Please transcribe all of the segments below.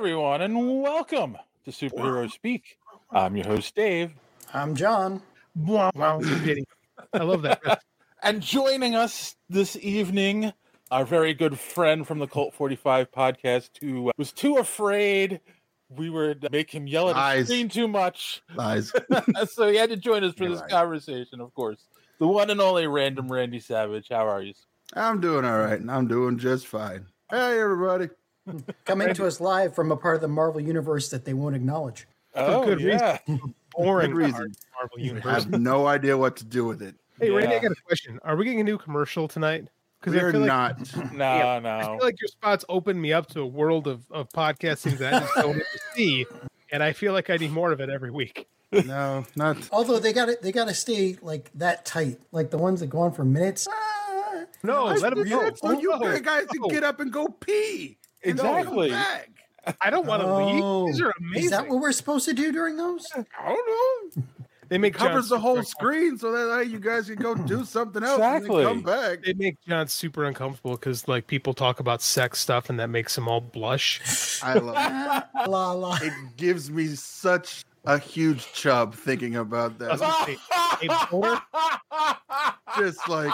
everyone, and welcome to Superhero Speak. I'm your host, Dave. I'm John. Wow, wow, I love that. And joining us this evening, our very good friend from the Cult 45 podcast who uh, was too afraid we would make him yell at the Lies. screen too much. Lies. so he had to join us for You're this right. conversation, of course. The one and only random Randy Savage. How are you? I'm doing all right, and I'm doing just fine. Hey, everybody. Coming to us live from a part of the Marvel universe that they won't acknowledge. Oh, good yeah. Boring reason. part of Marvel I have no idea what to do with it. Hey, Randy, I got a question. Are we getting a new commercial tonight? Because I We're feel like not. No, Yeah, I feel like your spots opened me up to a world of, of podcasting that I just don't get to see, and I feel like I need more of it every week. No, not. Although they got to they got to stay like that tight, like the ones that go on for minutes. Ah, No, let them go. So you No, guys can get up and go pee. And then come Exactly. I don't want to Oh, leave. These are amazing. Is that what we're supposed to do during those? I don't know. they make Covers John the whole screen so that way you guys can go do something else Exactly. and then come back. They make John super uncomfortable because like people talk about sex stuff and that makes him all blush. I love it. La la. It gives me such a huge chub thinking about that. Hey, hey, Boulder, Just like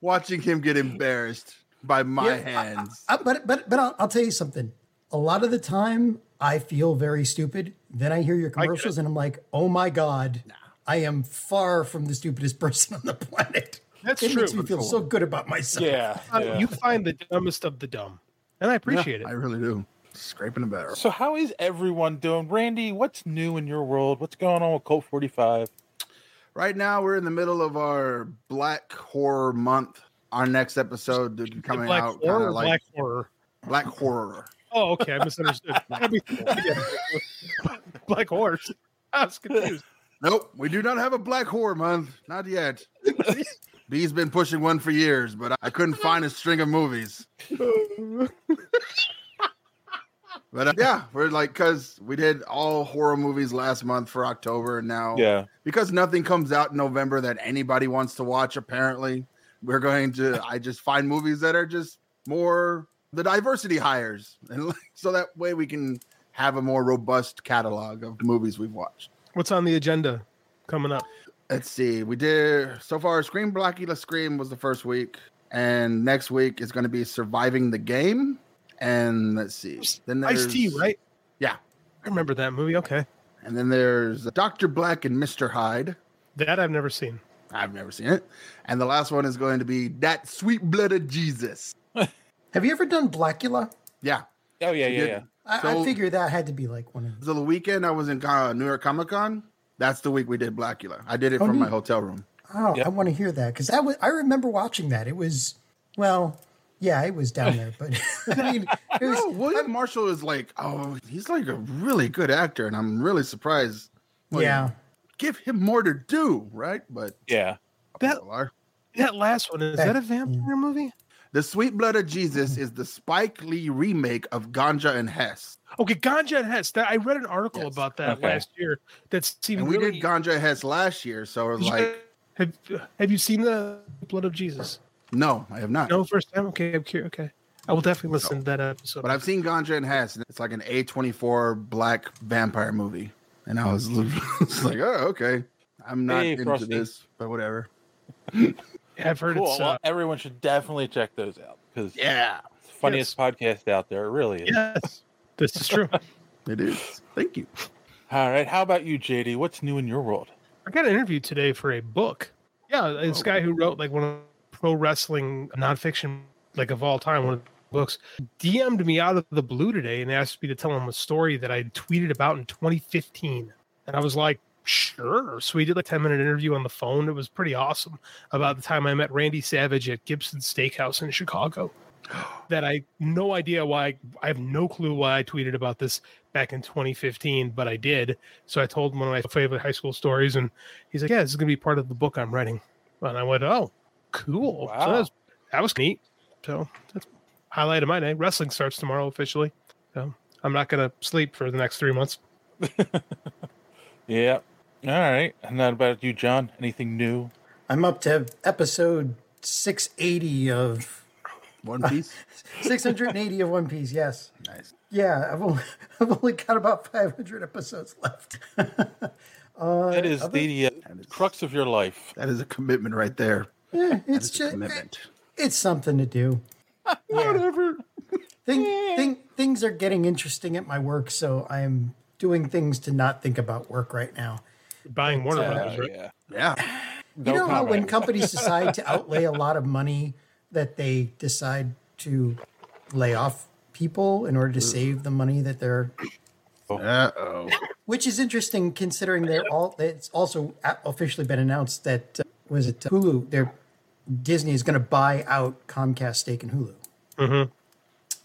watching him get embarrassed by my Yeah, hands. Uh, but but but I'll, I'll tell you something. A lot of the time, I feel very stupid. Then I hear your commercials, and I'm like, oh my god, I am far from the stupidest person on the planet. That's it true. makes me feel so good about myself. yeah. Uh, yeah. You find the dumbest of the dumb, and I appreciate I it. I really do. Scraping the barrel. So how is everyone doing? Randy, what's new in your world? What's going on with Colt 45? Right now, we're in the middle of our Black Horror Month. Our next episode will be coming black out horror, or like black horror. Black Horror. Oh, okay, I misunderstood. That'd be- yeah. black horse. I was confused. Nope, we do not have a Black Horror Month. Not yet. B's been pushing one for years, but I couldn't find a string of movies. But uh, yeah, we're like, because we did all horror movies last month for October, and now Yeah. because nothing comes out in November that anybody wants to watch, apparently, we're going to, I just find movies that are just more the diversity hires. And like, so that way we can have a more robust catalog of movies we've watched. What's on the agenda coming up? Let's see. We did so far. Scream Blackula Scream was the first week, and next week is going to be Surviving the Game. And let's see. Then there's Ice T, right? Yeah. I remember that movie. Okay, And then there's Doctor Black and Mister Hyde. that I've never seen. I've never seen it. And the last one is going to be That Sweet Blooded Jesus. Have you ever done Blackula? Yeah. Oh yeah, yeah, yeah. I, So- I figure that had to be like one of. So the weekend I was in uh, New York Comic Con, that's the week we did Blackula. I did it Oh, from my hotel room. Oh, Yeah. I want to hear that because that was. I remember watching that. It was, well, yeah, it was down there, but I mean, it was. No, William Marshall is like, oh, he's like a really good actor, and I'm really surprised. Well, yeah, Give him more to do, right? But Yeah. That that last one is That- that a vampire movie? The Sweet Blood of Jesus is the Spike Lee remake of Ganja and Hess. Okay, Ganja and Hess. That I read an article Yes. about that Okay. last year. That seemed And we really. did Ganja and Hess last year, so it was like, have Have you seen the Blood of Jesus? no, I have not. No, first time. Okay, I'm curious. Okay, I will definitely listen to that episode. But I've seen Ganja and Hess, and it's like an A24 black vampire movie. And I was it's like, oh, okay. I'm not Hey, into Frosty. this, but whatever. I've heard Cool. it's. well, Uh, everyone should definitely check those out because Yeah, it's the funniest podcast out there. It really is. yes, this is true. it is. Thank you. All right. How about you, JD? What's new in your world? I got an interview today for a book. Yeah, this Oh. guy who wrote like one of pro wrestling nonfiction like of all time, one of the books, DM'd me out of the blue today and asked me to tell him a story that I tweeted about in 2015. And I was like, sure. So we did a 10 minute interview on the phone. It was pretty awesome about the time I met Randy Savage at Gibson Steakhouse in Chicago. That I no idea why I have no clue why I tweeted about this back in 2015, but I did. So I told him one of my favorite high school stories, and he's like, "Yeah, this is gonna be part of the book I'm writing." And I went, "Oh, cool." So Wow. that was, that was neat. So that's highlight of my day. Wrestling starts tomorrow officially. So I'm not gonna sleep for the next three months. Yeah. All right. And then about you, John? Anything new? I'm up to episode 680 of One Piece. 680 of One Piece, yes. nice. Yeah, I've only, I've only got about 500 episodes left. that is the uh, That is, crux of your life. that is a commitment right there. Eh, That it's just commitment. it's something to do. Whatever. Thing, thing, things are getting interesting at my work, so I'm doing things to not think about work right now. Buying Warner Uh, Brothers, right? yeah. Yeah. You No know how when companies decide to outlay a lot of money that they decide to lay off people in order to save the money that they're Uh oh. which is interesting considering they're all it's also officially been announced that uh, was it Hulu they're Disney is going to buy out Comcast stake in Hulu. Mm-hmm.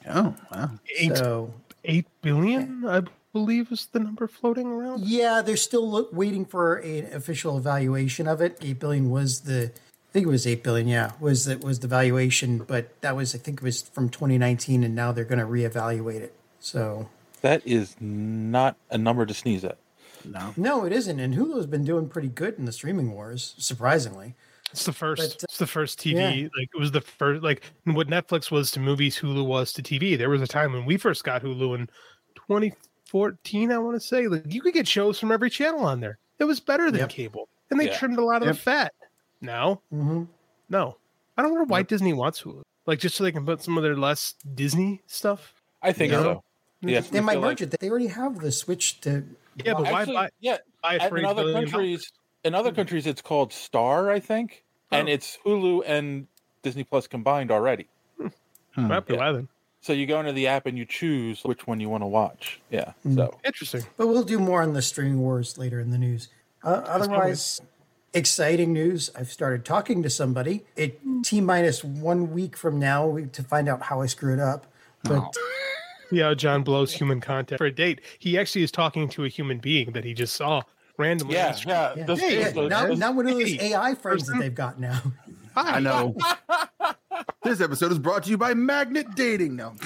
Oh wow. Eight So eight billion, eh. I believe, is the number floating around. yeah, they're still lo- waiting for an official evaluation of it. 8 billion was the I think it was 8 billion, yeah, was that was the valuation, but that was I think it was from 2019 and now they're going to reevaluate it. So That is not a number to sneeze at. No. no, it isn't and Hulu's been doing pretty good in the streaming wars, surprisingly. It's the first. But, uh, it's the first TV. yeah. Like it was the first. Like what Netflix was to movies, Hulu was to TV. There was a time when we first got Hulu in 2014. I want to say like you could get shows from every channel on there. It was better than Yep. cable, and they Yeah. trimmed a lot of Yep. the fat. Now, hmm no, I don't know why Disney wants Hulu. Like just so they can put some of their less Disney stuff. I think Yeah. so. Yeah, They might merge like- it. They already have the switch to Yeah, but why Actually, buy, yeah, buy in other billion? countries, in other countries, it's called Star, I think, and Oh. it's Hulu and Disney Plus combined already. Might be Yeah. then. So you go into the app and you choose which one you want to watch. Yeah. Mm. So Interesting. But we'll do more on the streaming wars later in the news. Uh, otherwise, exciting news. I've started talking to somebody. It T minus one week from now to find out how I screwed up. But Yeah, John blows human contact for a date. He actually is talking to a human being that he just saw randomly. yeah, the yeah. yeah, this- Hey, yeah, this- this- now, this- now one of those hey, AI friends that they've got now. I know. this episode is brought to you by Magnet Dating. No.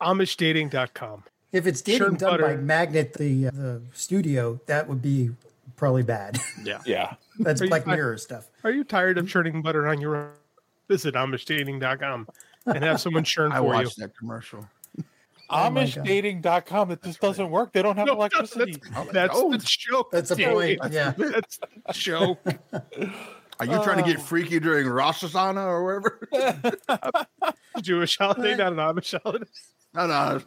AmishDating.com. If it's dating Churn done by. Magnet, the uh, the studio, that would be probably bad. Yeah. yeah. That's Are you- Black Mirror stuff. Are you tired of churning butter on your own? Visit AmishDating.com and have someone churn I for you. I watched that commercial. Oh my God. AmishDating.com. That just doesn't work. They don't have No, electricity. Oh, That's oh, the joke. That's the point. Yeah. That's the joke. Are you trying to Oh. get freaky during Rosh Hashanah or wherever? Jewish holiday, not an Amish holiday. no, no.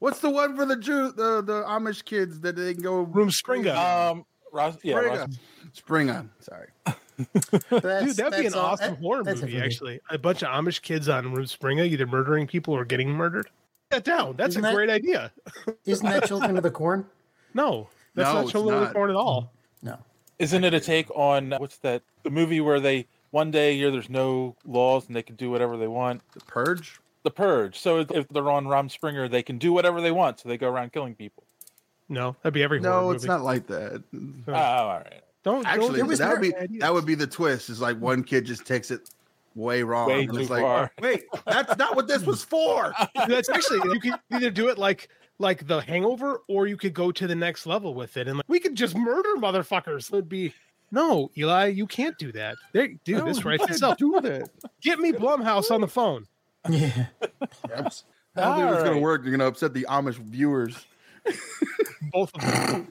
What's the one for the Jew, the the Amish kids that they can go Rumspringa? Um, Ross, yeah, Spring Ross, on. Sorry. That's, Dude, that'd be an all- awesome that- horror that's movie, actually. A bunch of Amish kids on Rumspringa, either murdering people or getting murdered. That down. That's Isn't a that- great idea. Isn't that Children of the Corn? No, that's No, not it's Children of the. Corn at all. No. Isn't it a take on uh, what's that? The movie where they one day a year there's no laws and they can do whatever they want. The Purge. The Purge. So if they're on Rumspringa, they can do whatever they want. So they go around killing people. No, that'd be every horror No, movie. it's not like that. Oh, all right. Don't Actually, don't, that would be ideas. that would be the twist. Is like one kid just takes it way wrong. Way and too it's like, far. wait, that's not what this was for. That's actually you could either do it like like the Hangover, or you could go to the next level with it, and like, we could just murder motherfuckers. It'd be no, Eli, you can't do that. There, dude, this right itself. do that. Get me Blumhouse on the phone. Yeah. I don't think it's gonna work. You're gonna upset the Amish viewers. Both of them.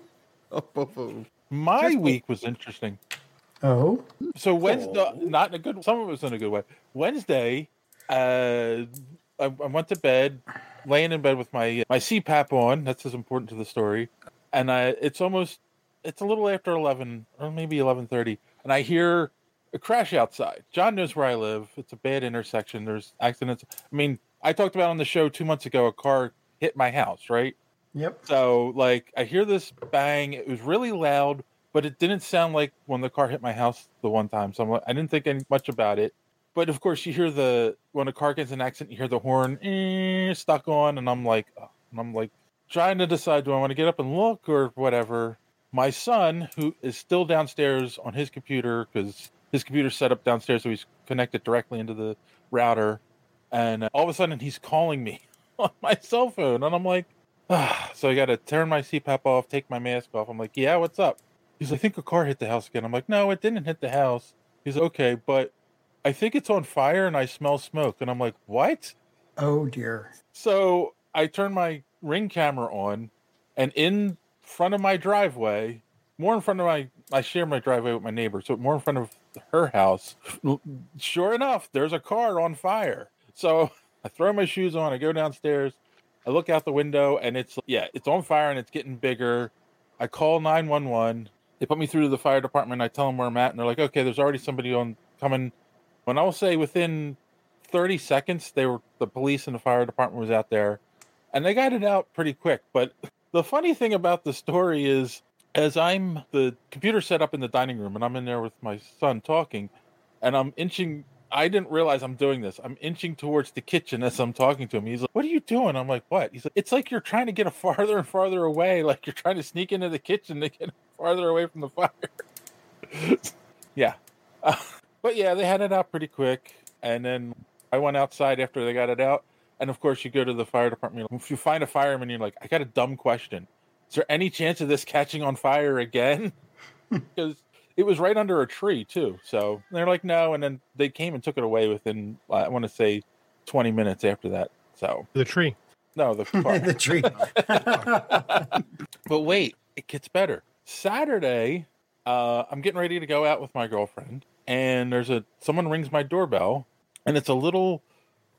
Oh, oh, oh. My Just- week was interesting. Oh. So Wednesday, not in a good. Some of it was in a good way. Wednesday, uh, I, I went to bed, laying in bed with my my CPAP on. That's as important to the story. And I, it's almost, it's a little after eleven, or maybe eleven thirty, and I hear a crash outside. John knows where I live. It's a bad intersection. There's accidents. I mean, I talked about on the show two months ago. A car hit my house, right? Yep. So like I hear this bang. It was really loud, but it didn't sound like when the car hit my house the one time. So I'm like, I didn't think any much about it. But of course, you hear the when a car gets an accident, you hear the horn eh, stuck on, and I'm like, oh, and I'm like trying to decide do I want to get up and look or whatever. My son, who is still downstairs on his computer because his computer's set up downstairs, so he's connected directly into the router, and uh, all of a sudden he's calling me on my cell phone, and I'm like. Ah, so I got to turn my CPAP off, take my mask off. I'm like, yeah, what's up? He's like, I think a car hit the house again. I'm like, no, it didn't hit the house. He's like, okay, but I think it's on fire and I smell smoke. And I'm like, what? Oh dear. So I turn my ring camera on, and in front of my driveway, more in front of my, I share my driveway with my neighbor, so more in front of her house. Sure enough, there's a car on fire. So I throw my shoes on, I go downstairs, I look out the window, and it's yeah, it's on fire and it's getting bigger. I call nine one one. They put me through to the fire department. I tell them where I'm at, and they're like, "Okay, there's already somebody on coming." When I will say within 30 seconds, they were the police and the fire department was out there, and they got it out pretty quick. But the funny thing about the story is, as I'm the computer set up in the dining room, and I'm in there with my son talking, and I'm inching. I didn't realize I'm doing this. I'm inching towards the kitchen as I'm talking to him. He's like, "What are you doing?" I'm like, "What?" He's like, "It's like you're trying to get a farther and farther away, like you're trying to sneak into the kitchen to get farther away from the fire." yeah, uh, but yeah, they had it out pretty quick, and then I went outside after they got it out, and of course, you go to the fire department. If you find a fireman, you're like, "I got a dumb question. Is there any chance of this catching on fire again?" because it was right under a tree too. So they're like, no, and then they came and took it away within I want to say twenty minutes after that. So The tree. no, the car. the tree. but wait, it gets better. Saturday, uh, I'm getting ready to go out with my girlfriend, and there's a someone rings my doorbell, and it's a little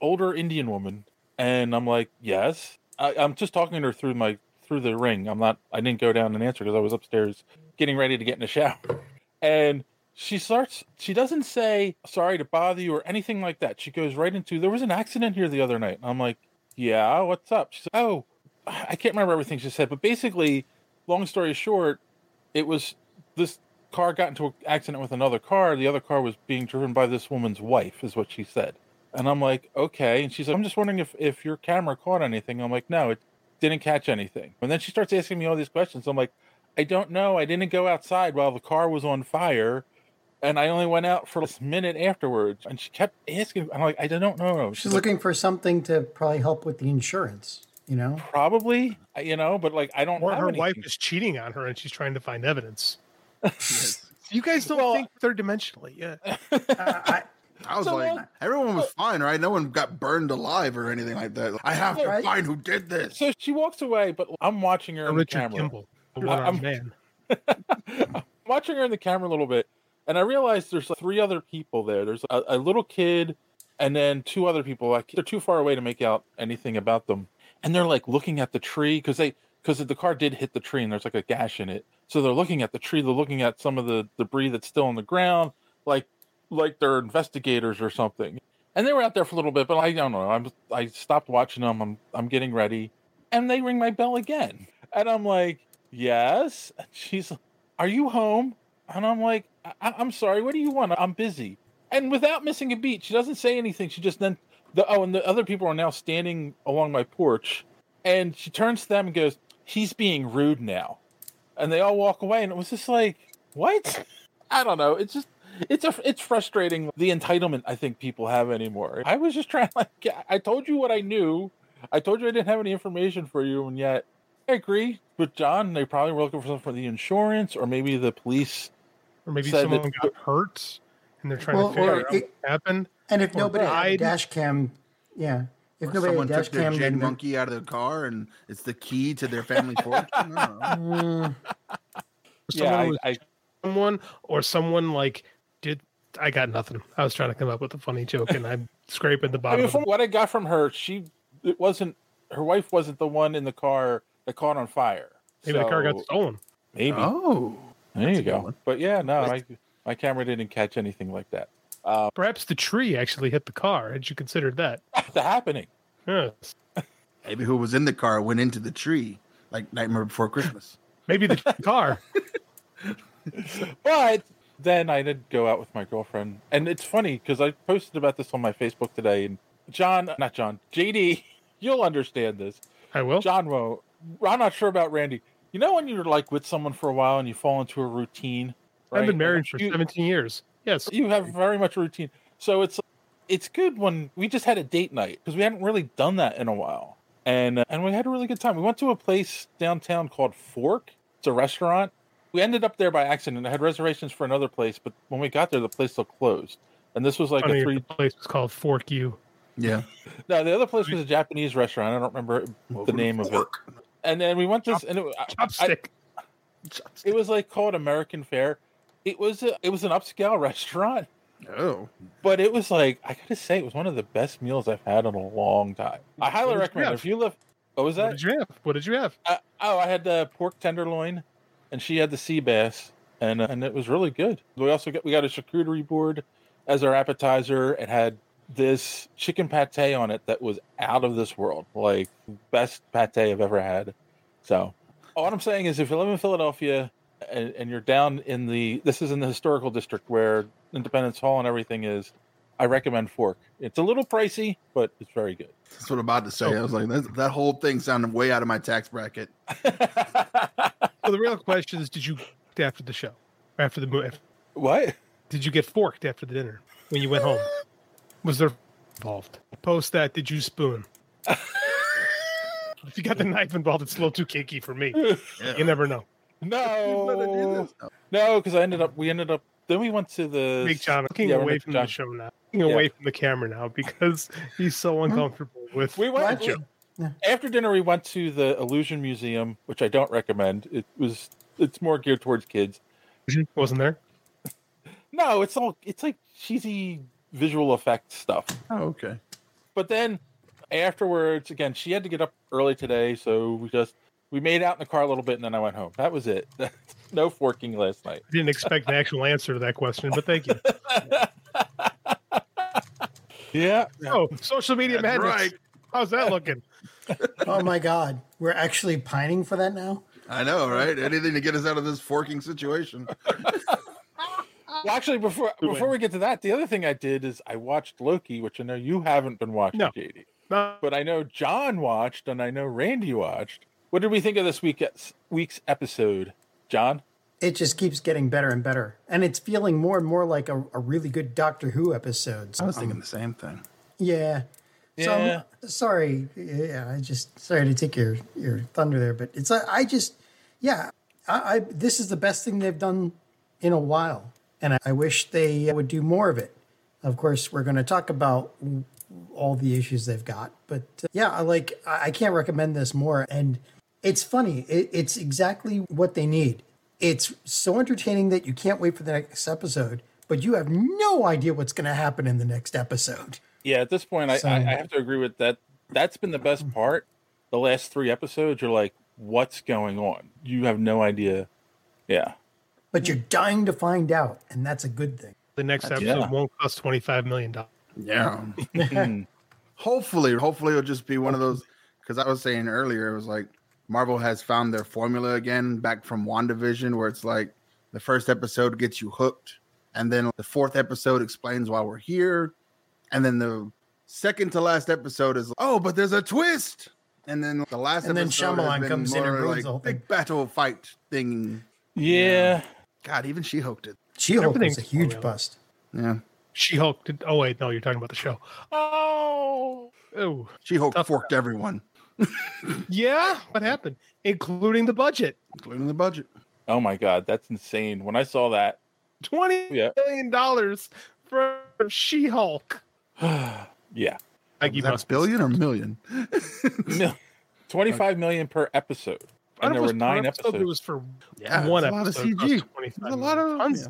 older Indian woman, and I'm like, yes. I, I'm just talking to her through my through the ring. I'm not. I didn't go down and answer because I was upstairs getting ready to get in the shower, and she starts. She doesn't say sorry to bother you or anything like that. She goes right into there was an accident here the other night. I'm like, yeah, what's up? She said, oh, I can't remember everything she said, but basically, long story short, it was this car got into an accident with another car. The other car was being driven by this woman's wife, is what she said. And I'm like, okay. And she's like, I'm just wondering if, if your camera caught anything. I'm like, no, it didn't catch anything. And then she starts asking me all these questions. I'm like, I don't know. I didn't go outside while the car was on fire. And I only went out for a minute afterwards. And she kept asking. I'm like, I don't know. She's looking for something to probably help with the insurance. You know, probably, you know, but like, I don't Or have her anything. wife is cheating on her and she's trying to find evidence. Yes. You guys don't Well- think third dimensionally. Yeah. Uh, I, I was So, like, well- everyone was fine, right? No one got burned alive or anything like that. I have to find who did this. So she walks away, but I'm watching her Or in the camera. Kimball, the I'm- man. I'm watching her in the camera a little bit, and I realize there's like three other people there. There's a, a little kid, and then two other people. Like they're too far away to make out anything about them, and they're like looking at the tree because they because the car did hit the tree and there's like a gash in it. So they're looking at the tree. They're looking at some of the debris that's still on the ground, like like they're investigators or something. And they were out there for a little bit, but I don't know. I'm I stopped watching them. I'm I'm getting ready, and they ring my bell again, and I'm like, yes. And she's, are you home? And I'm like, I- I'm sorry. What do you want? I'm busy. And without missing a beat, she doesn't say anything. She just then the oh, and the other people are now standing along my porch, and she turns to them and goes, "He's being rude now," and they all walk away. And it was just like, what? I don't know. It's just it's a it's frustrating the entitlement I think people have anymore. I was just trying like I told you what I knew. I told you I didn't have any information for you, and yet I agree with John. They probably were looking for something for the insurance, or maybe the police. Or maybe said that- someone got hurt and they're trying Well, to figure out it- what happened. and if Or nobody had a dash cam, yeah, if Or nobody someone had a dash took cam, jade then monkey out of the car and it's the key to their family fortune. I don't. Mm, Yeah, Someone I, was I someone or someone like did I got nothing. I was trying to come up with a funny joke and I'm scraping the I bottom mean, from what I got from her, she it wasn't her wife wasn't the one in the car that caught on fire. maybe the car got stolen. maybe Oh, there you go. one. But yeah, no, my my camera didn't catch anything like that. Uh, Perhaps the tree actually hit the car. Had you considered that? the happening. Yes. maybe who was in the car went into the tree like Nightmare Before Christmas. Maybe the car. But then I did go out with my girlfriend, and it's funny because I posted about this on my Facebook today. And John, not John, JD, you'll understand this. I will. John won't. I'm not sure about Randy. You know when you're like with someone for a while and you fall into a routine. I've been married for You- 17 years. Yes. you have very much a routine. So it's it's good when we just had a date night because we hadn't really done that in a while, and uh, and we had a really good time. We went to a place downtown called Fork. It's a restaurant. We ended up there by accident. I had reservations for another place, but when we got there, the place looked closed. and this was like Funny a three. place was called Fork You. Yeah. No, the other place was a Japanese restaurant. I don't remember the name of it. And then we went this, and it, I- I- Chopstick. it was like called American Fare. It was a, it was an upscale restaurant, Oh. but it was like I gotta say, it was one of the best meals I've had in a long time. I highly What recommend it. If you live, what was what that? did you have? What did you have? Uh, oh, I had the pork tenderloin, and she had the sea bass, and uh, and it was really good. We also got we got a charcuterie board as our appetizer. It had this chicken pate on it that was out of this world, like best pate I've ever had. So, all I'm saying is, if you live in Philadelphia and, and you're down in the this is in the historical district where Independence Hall and everything is, I recommend Fork. It's a little pricey, but it's very good. That's what I'm about to say. I was like, that, that whole thing sounded way out of my tax bracket. So the real question is, did you after the show, after the movie, what? did you get forked after the dinner when you went home? Was there involved? Post that. Did you spoon? if you got the knife involved, it's a little too kinky for me. You never know. No, no, because I ended up. We ended up. Then we went to the. Make John looking yeah, we away went from John- the show now, looking Yeah. away from the camera now because he's so hmm? uncomfortable with. We went What? we- after dinner. We went to the Illusion Museum, which I don't recommend. It was. It's more geared towards kids. Wasn't there? No, it's all. It's like cheesy visual effects stuff. Oh, okay. But then afterwards, again, she had to get up early today, so we just we made out in the car a little bit, and then I went home. That was it. no forking last night. Didn't expect an actual answer to that question, but thank you. Yeah. Oh, social media That's madness. right. How's that looking? Oh my God, we're actually pining for that now. I know, right? Anything to get us out of this forking situation. Well, actually, before before we get to that, the other thing I did is I watched Loki, which I know you haven't been watching, No. JD, No, but I know John watched, and I know Randy watched. What did we think of this week week's episode, John? It just keeps getting better and better, and it's feeling more and more like a, a really good Doctor Who episode. I was thinking the same thing. Yeah. So Yeah. I'm sorry. Yeah, I just sorry to take your your thunder there, but it's I I just yeah, I, I this is the best thing they've done in a while, and I, wish they would do more of it. Of course, we're going to talk about all the issues they've got, but uh, yeah, I like I I can't recommend this more. And it's funny. It, it's exactly what they need. It's so entertaining that you can't wait for the next episode, but you have no idea what's going to happen in the next episode. Yeah, at this point, I, So- I, I have to agree with that. That's been the best part. The last three episodes, you're like, what's going on? You have no idea. Yeah. But you're dying to find out, and that's a good thing. the next episode yeah. won't cost twenty five million dollars. Yeah. Hopefully, hopefully it'll just be one of those because I was saying earlier, it was like Marvel has found their formula again back from WandaVision, where it's like the first episode gets you hooked, and then the fourth episode explains why we're here, and then the second to last episode is oh, but there's a twist, and then the last And then episode has Shyamalan comes in and more ruins like the whole thing. big battle fight thing. yeah. God, even she hooked it. She-Hulk was a huge formula. bust. Yeah, She Hulk did. Oh wait, no, you're talking about the show. Oh. Oh, she Hulk Tough forked everyone, yeah. What happened, including the budget? including the budget. Oh my God, that's insane. When I saw that, Twenty Yeah. million dollars for She Hulk. yeah, Like Is that billion or million? Mil- 25 million per episode. I And there were it was nine episode, episodes. It was for Yeah, one it's a lot of CG. cost 25 There's a lot of tons, yeah.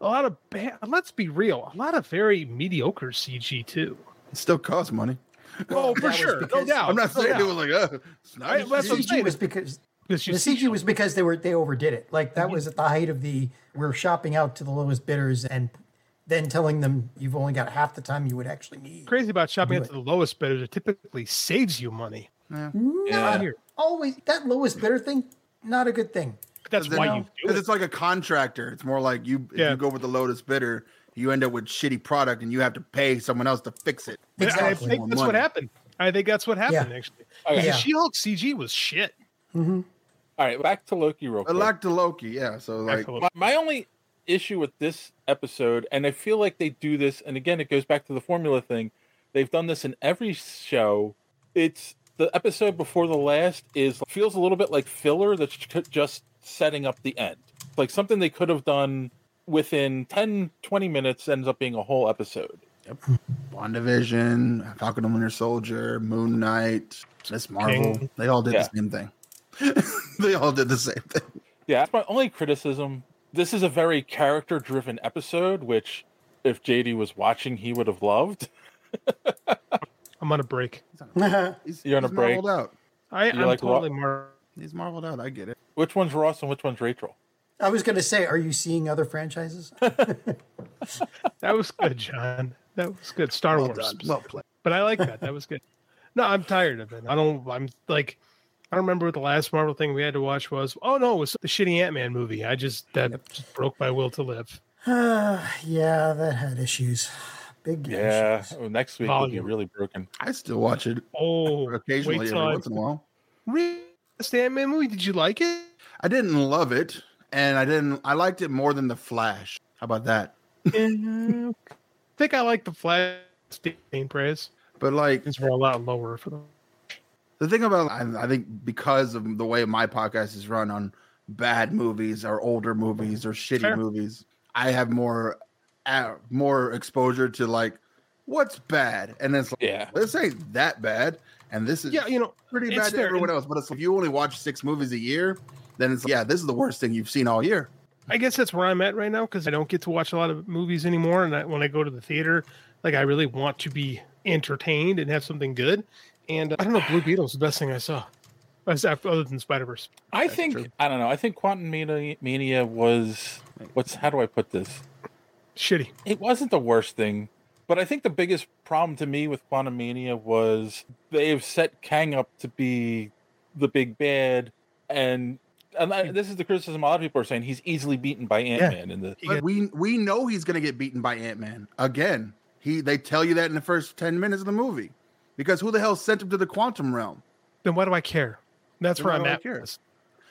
a lot of bad. Let's be real, a lot of very mediocre CG too. It still costs money. Oh, for that was sure, no because- doubt. I'm not no saying doubt. it was like, uh, it's I- nice. that's The. CG was because Because the CG was because they were they overdid it. Like that was at the height of the we're shopping out to the lowest bidders and then telling them you've only got half the time you would actually need. crazy about shopping out to the lowest bidder. It typically saves you money. Yeah. Not Here. always that lowest bidder thing, not a good thing. That's Then- why you do Because it. it's like a contractor. It's more like you if Yeah. you go with the lowest bidder, you end up with shitty product and you have to pay someone else to fix it. And I Exactly. think More that's what happened. I think that's what happened Yeah. actually. Okay. Yeah. She-Hulk CG was shit. Hmm. All right, back to Loki real I quick. like the Loki, yeah. So like my, my only issue with this episode, and I feel like they do this, and again, it goes back to the formula thing. They've done this in every show. It's the episode before the last is feels a little bit like filler that's just setting up the end, like something they could have done within 10, 20 minutes ends up being a whole episode. Yep WandaVision, Falcon and Winter Soldier, Moon Knight, Miss Marvel. King. They all did Yeah. the same thing. they all did the same thing. Yeah, that's my only criticism. This is a very character driven episode, which if JD was watching, he would have loved. I'm on a break. He's, You're on a he's break? marveled out. I, I'm like Ro- totally mar- He's marveled out. I get it. Which one's Ross and which one's Rachel? I was going to say, are you seeing other franchises? That was good, John. That was good. Star Well Wars. done. Well played. But I like that. That was good. No, I'm tired of it. I don't. I'm like, I don't remember what the last Marvel thing we had to watch was. Oh no, it was the shitty Ant Man movie. I just that just broke my will to live. yeah, that had issues. Big Yeah, issues. oh, next week will be really broken. I still watch it Oh, occasionally wait every once in a while. Really? The Ant Man movie? Did you like it? I didn't love it, and I didn't. I liked it more than the Flash. How about that? I think I like the Flash. Stain praise. But like it's were a lot lower for them. the thing about I, I think because of the way my podcast is run on bad movies or older movies or shitty Fair. movies, I have more more exposure to like what's bad, and it's like Yeah. this ain't that bad, and this is Yeah, you know, pretty it's bad to fair. everyone else. But it's, if you only watch six movies a year, then it's yeah, this is the worst thing you've seen all year. I guess that's where I'm at right now because I don't get to watch a lot of movies anymore. And I, when I go to the theater, like I really want to be entertained and have something good. And uh, I don't know, Blue Beetle's the best thing I saw, other than Spider Verse. I That's think true. I don't know. I think Quantumania, Mania was what's how do I put this? Shitty. It wasn't the worst thing, but I think the biggest problem to me with Quantumania was they've set Kang up to be the big bad, and and I, this is the criticism a lot of people are saying he's easily beaten by Ant Man in the But we we know he's gonna get beaten by Ant Man again. He they tell you that in the first ten minutes of the movie, because who the hell sent him to the quantum realm? then why do I care? That's Then where I'm at. care? with this.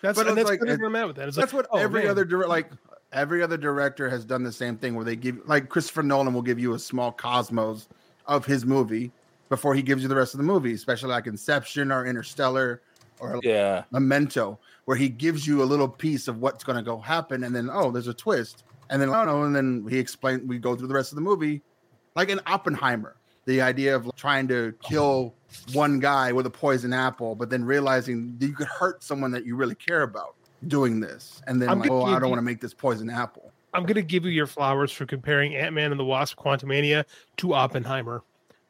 That's But and that's like- kind where I'm at with that. It's That's like, what oh, every man. other dir- like every other director has done the same thing where they give like Christopher Nolan will give you a small cosmos of his movie before he gives you the rest of the movie, especially like Inception or Interstellar or yeah. Memento, where he gives you a little piece of what's going to go happen, and then oh, there's a twist, and then oh, I don't know, and then he explained. We go through the rest of the movie, like in Oppenheimer, the idea of trying to kill one guy with a poison apple, but then realizing that you could hurt someone that you really care about doing this, and then I'm like, oh, I don't you- want to make this poison apple. I'm going to give you your flowers for comparing Ant Man and the Wasp Quantumania to Oppenheimer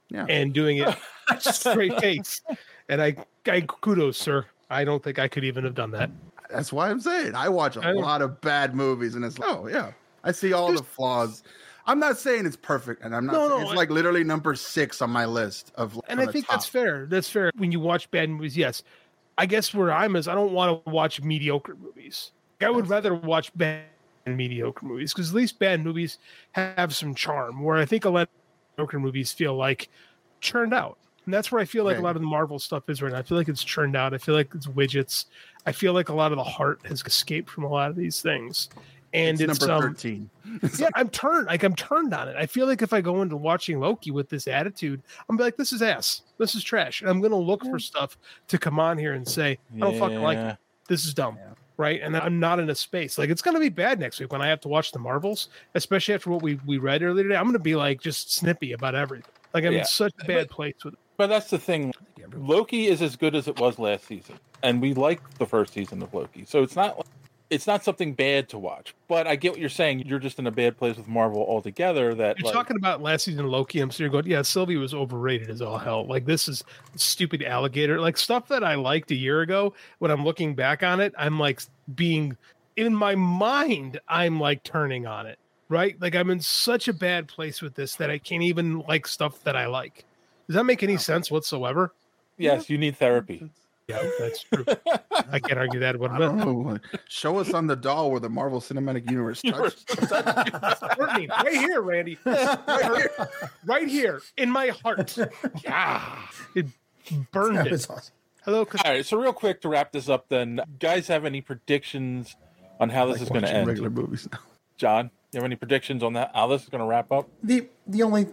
Yeah. and doing it straight face. And I, I kudos, sir. I don't think I could even have done that. That's why I'm saying I watch a I lot of bad movies, and it's like, oh yeah, I see all the flaws. I'm not saying it's perfect, and I'm not. No, saying- no, it's I- like literally number six on my list of. and I think that's fair. That's fair. When you watch bad movies, yes. I guess where I'm is I don't want to watch mediocre movies. I would rather watch bad mediocre movies because at least bad movies have some charm. Where I think a lot of mediocre movies feel like churned out, and that's where I feel like Right. a lot of the Marvel stuff is right now. I feel like it's churned out. I feel like it's widgets. I feel like a lot of the heart has escaped from a lot of these things, and It's it's, number um, thirteen. yeah, I'm turned. Like I'm turned on it. I feel like if I go into watching Loki with this attitude, I'm be like, this is ass. This is trash. And I'm gonna look for stuff to come on here and say, I don't fucking like it. This is dumb. Yeah. Right. And I'm not in a space. Like it's gonna be bad next week when I have to watch the Marvels, especially after what we, we read earlier today. I'm gonna be like just snippy about everything. Like I'm Yeah. in such a bad place with it. But that's the thing. Loki is as good as it was last season, and we liked the first season of Loki. So it's not it's not something bad to watch. But I get what you're saying. You're just in a bad place with Marvel altogether. That You're like, talking about last season of Loki. I'm sitting here going, yeah, Sylvie was overrated as all hell. Like this is stupid alligator. Like stuff that I liked a year ago. When I'm looking back on it, I'm like being in my mind. I'm like turning on it. Right? Like I'm in such a bad place with this that I can't even like stuff that I like. Does that make any sense whatsoever? yes, you need therapy. Yeah, that's true. I can't argue that about I don't know. Show us on the doll where the Marvel Cinematic Universe touched. Right here, Randy. Right here, right here in my heart. Yeah, it burned That it. awesome. Hello, All right. So real quick to wrap this up, then, guys, have any predictions on how this Like is going to watching end? regular movies now. John, you have any predictions on that? How this is going to wrap up? The the only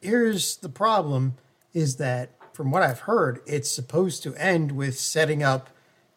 here's the problem is that from what I've heard, it's supposed to end with setting up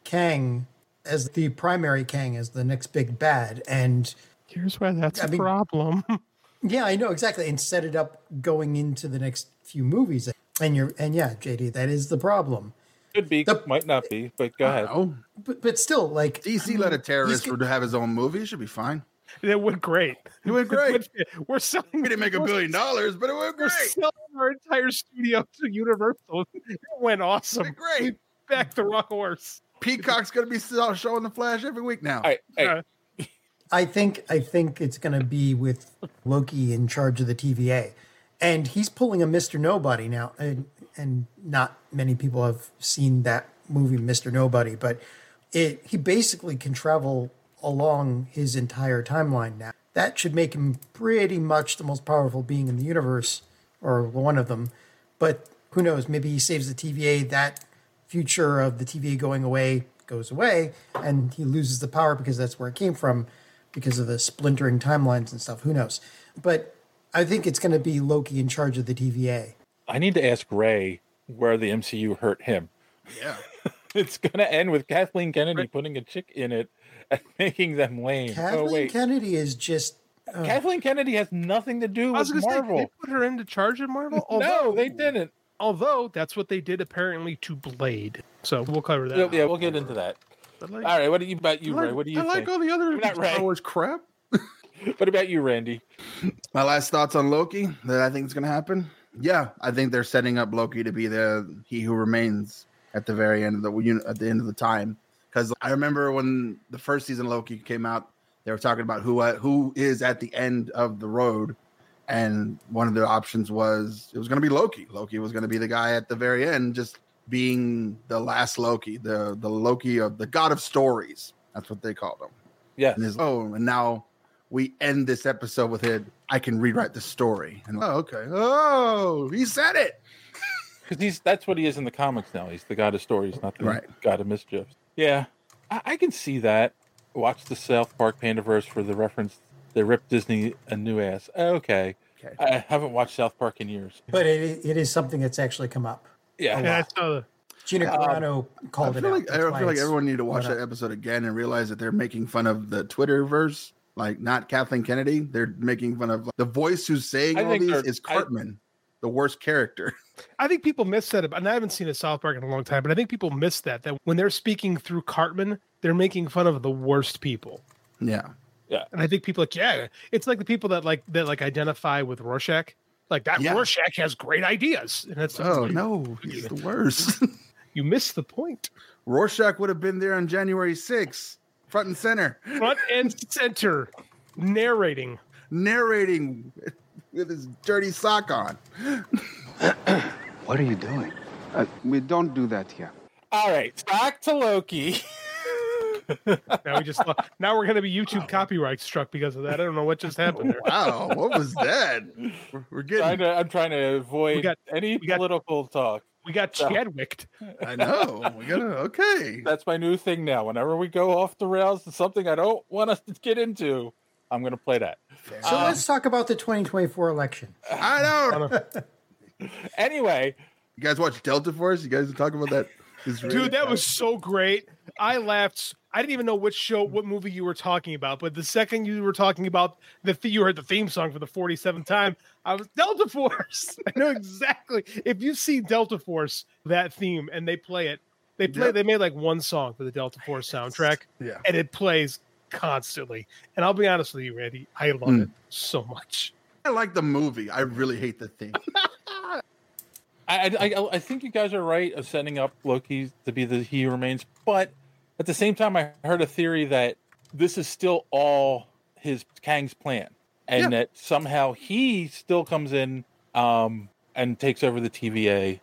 Kang as the primary Kang as the next big bad, and Here's why that's I a mean- problem. Yeah, I know exactly, and set it up going into the next few movies. And you're and yeah, JD, that is the problem. Could be, The- might not be, but go ahead. Oh, But but still, like DC let a terrorist he's- to have his own movie. It should be fine. It went great. It went great. We're selling. We didn't make a billion dollars, but it went great. We're selling our entire studio to Universal. It went It awesome. went great. Back the rock horse. Peacock's gonna be showing the Flash every week now. All right, hey, Uh, I think I think it's going to be with Loki in charge of the TVA, and he's pulling a Mister Nobody now, and and not many people have seen that movie, Mister Nobody, but it he basically can travel along his entire timeline now. That should make him pretty much the most powerful being in the universe, or one of them. But who knows? Maybe he saves the TVA. That future of the TVA going away goes away, and he loses the power because that's where it came from, because of the splintering timelines and stuff. Who knows? But I think it's going to be Loki in charge of the TVA. I need to ask Ray where the MCU hurt him. Yeah. It's going to end with Kathleen Kennedy putting a chick in it and making them lame. Kathleen oh wait, Kennedy is just uh, Kathleen Kennedy has nothing to do I was with going to say, Marvel. they put her into charge of Marvel. no, Although- they didn't. Although that's what they did apparently to Blade. So we'll cover that. Yeah, yeah, we'll get into that. Like, All right, what do you about you, I Ray? like- What do you think? I like all the other. You're not Star Wars crap. What about you, Randy? My last thoughts on Loki that I think is going to happen. Yeah, I think they're setting up Loki to be the he who remains at the very end of the at the end of the time. Because I remember when the first season of Loki came out, they were talking about who uh, who is at the end of the road, and one of the options was it was going to be Loki. Loki was going to be the guy at the very end, just being the last Loki, the the Loki of the god of stories. That's what they called him. Yeah, And his oh, and now we end this episode with it. I can rewrite the story. And oh, okay. Oh, he said it. because he's that's what he is in the comics now. He's the god of stories, not the Right. god of mischief. Yeah, I, I can see that. Watch the South Park Panderverse for the reference. They ripped Disney a new ass. Okay, Okay. I haven't watched South Park in years. but it, it is something that's actually come up. Yeah, yeah, I saw the, Gina Um, Carano I called it feel out. like I feel like everyone need to watch that up. episode again and realize that they're making fun of the Twitterverse. Like not Kathleen Kennedy. They're making fun of the voice who's saying I all these they're- is I- Cartman, the worst character. I think people miss that. And I haven't seen a South Park in a long time, but I think people miss that. That when they're speaking through Cartman, they're making fun of the worst people. yeah. Yeah. And I think people like, yeah, it's like the people that like that like identify with Rorschach. Like that Yeah. Rorschach has great ideas, and that's Oh no, he's the worst. you miss the point. Rorschach would have been there on January 6th, front and center. Front and center, narrating. narrating with his dirty sock on. What are you doing? Uh, we don't do that here. All right, back to Loki. Now we just now we're gonna be YouTube copyright struck because of that. I don't know what just happened there. Wow, what was that? We're, we're trying getting. to, I'm trying to avoid got- any we got- political talk. We got So- Chadwicked. I know. We gotta. Okay. That's my new thing now. Whenever we go off the rails to something I don't want us to get into, I'm going to play that. So Um, let's talk about the 2024 election. I know. Anyway, You guys watch Delta Force? You guys talk about that? Israeli Dude, that was so great. I laughed. I didn't even know which show, what movie you were talking about, but the second you were talking about the th- you heard the theme song for the 47th time, I was Delta Force. I know exactly. If you see Delta Force, that theme, and they play it, they play. Yep. They made like one song for the Delta Force soundtrack, Yeah. and it plays constantly. And I'll be honest with you, Randy, I love Mm. it so much. I like the movie. I really hate the thing. I, I I- I think you guys are right of setting up Loki to be the he remains, but at the same time, I heard a theory that this is still all his Kang's plan, and Yeah. that somehow he still comes in um, and takes over the TVA.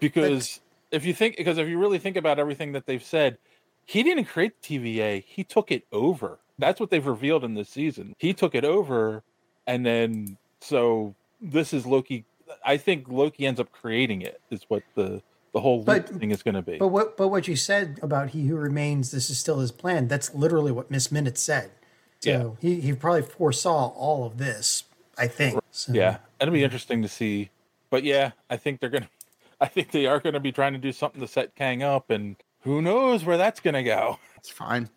Because if you think, because if you really think about everything that they've said, he didn't create the TVA; he took it over. That's what they've revealed in this season. He took it over, and then so this is Loki. I think Loki ends up creating it. Is what the the whole But- thing is going to be. But what but what you said about he who remains, this is still his plan. That's literally what Miss Minute said. So he, he probably foresaw all of this, I think. So, yeah, it'll be interesting to see. But yeah, I think they're gonna. I think they are going to be trying to do something to set Kang up, and who knows where that's going to go. It's fine.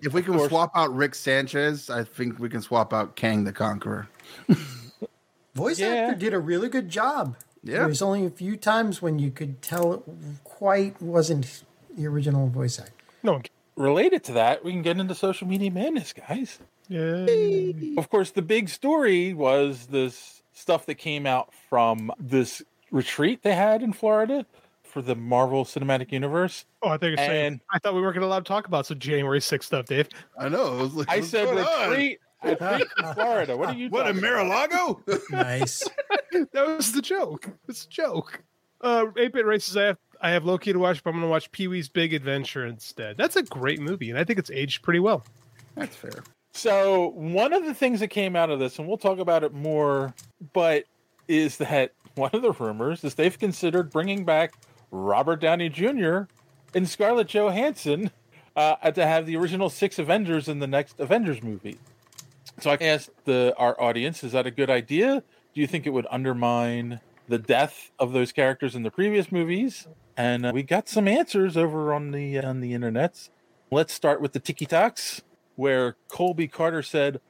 If we can swap out Rick Sanchez, I think we can swap out Kang the Conqueror. Voice Yeah. actor did a really good job. Yeah. There was only a few times when you could tell it quite wasn't the original voice actor. No one. Related to that, we can get into social media madness, guys. Yeah. Of course, the big story was this stuff that came out from this retreat they had in Florida for the Marvel Cinematic Universe. Oh, I think you're saying. And- I thought we weren't going to allowed to talk about some January 6th stuff, Dave. I know. It was like, I what's said going on? retreat, retreat in Florida. What are you What in? Mar-a-Lago? Nice. that was the joke. It's a joke. Uh, 8-bit races. I have I have Loki to watch, but I'm going to watch Pee Wee's Big Adventure instead. That's a great movie, and I think it's aged pretty well. That's fair. So one of the things that came out of this, and we'll talk about it more, but is that one of the rumors is they've considered bringing back Robert Downey Jr. and Scarlett Johansson uh, to have the original six Avengers in the next Avengers movie. So I asked the our audience, is that a good idea? Do you think it would undermine the death of those characters in the previous movies? And uh, we got some answers over on the on the internets. Let's start with the Tiki Talks, where Colby Carter said,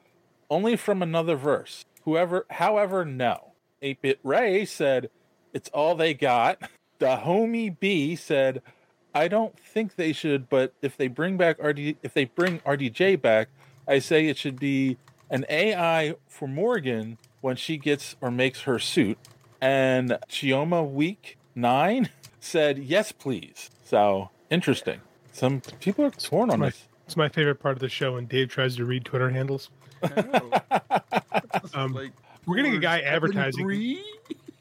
"Only from another verse." Whoever, however, no. 8-Bit Ray said, "It's all they got." The homie B said, "I don't think they should, but if they bring back RD, if they bring RDJ back, I say it should be an AI for Morgan when she gets or makes her suit." And Chioma Week Nine said, "Yes, please." So interesting. Some people are torn on My- this. It's my favorite part of the show when Dave tries to read Twitter handles. Um, Like, we're getting a guy advertising. three?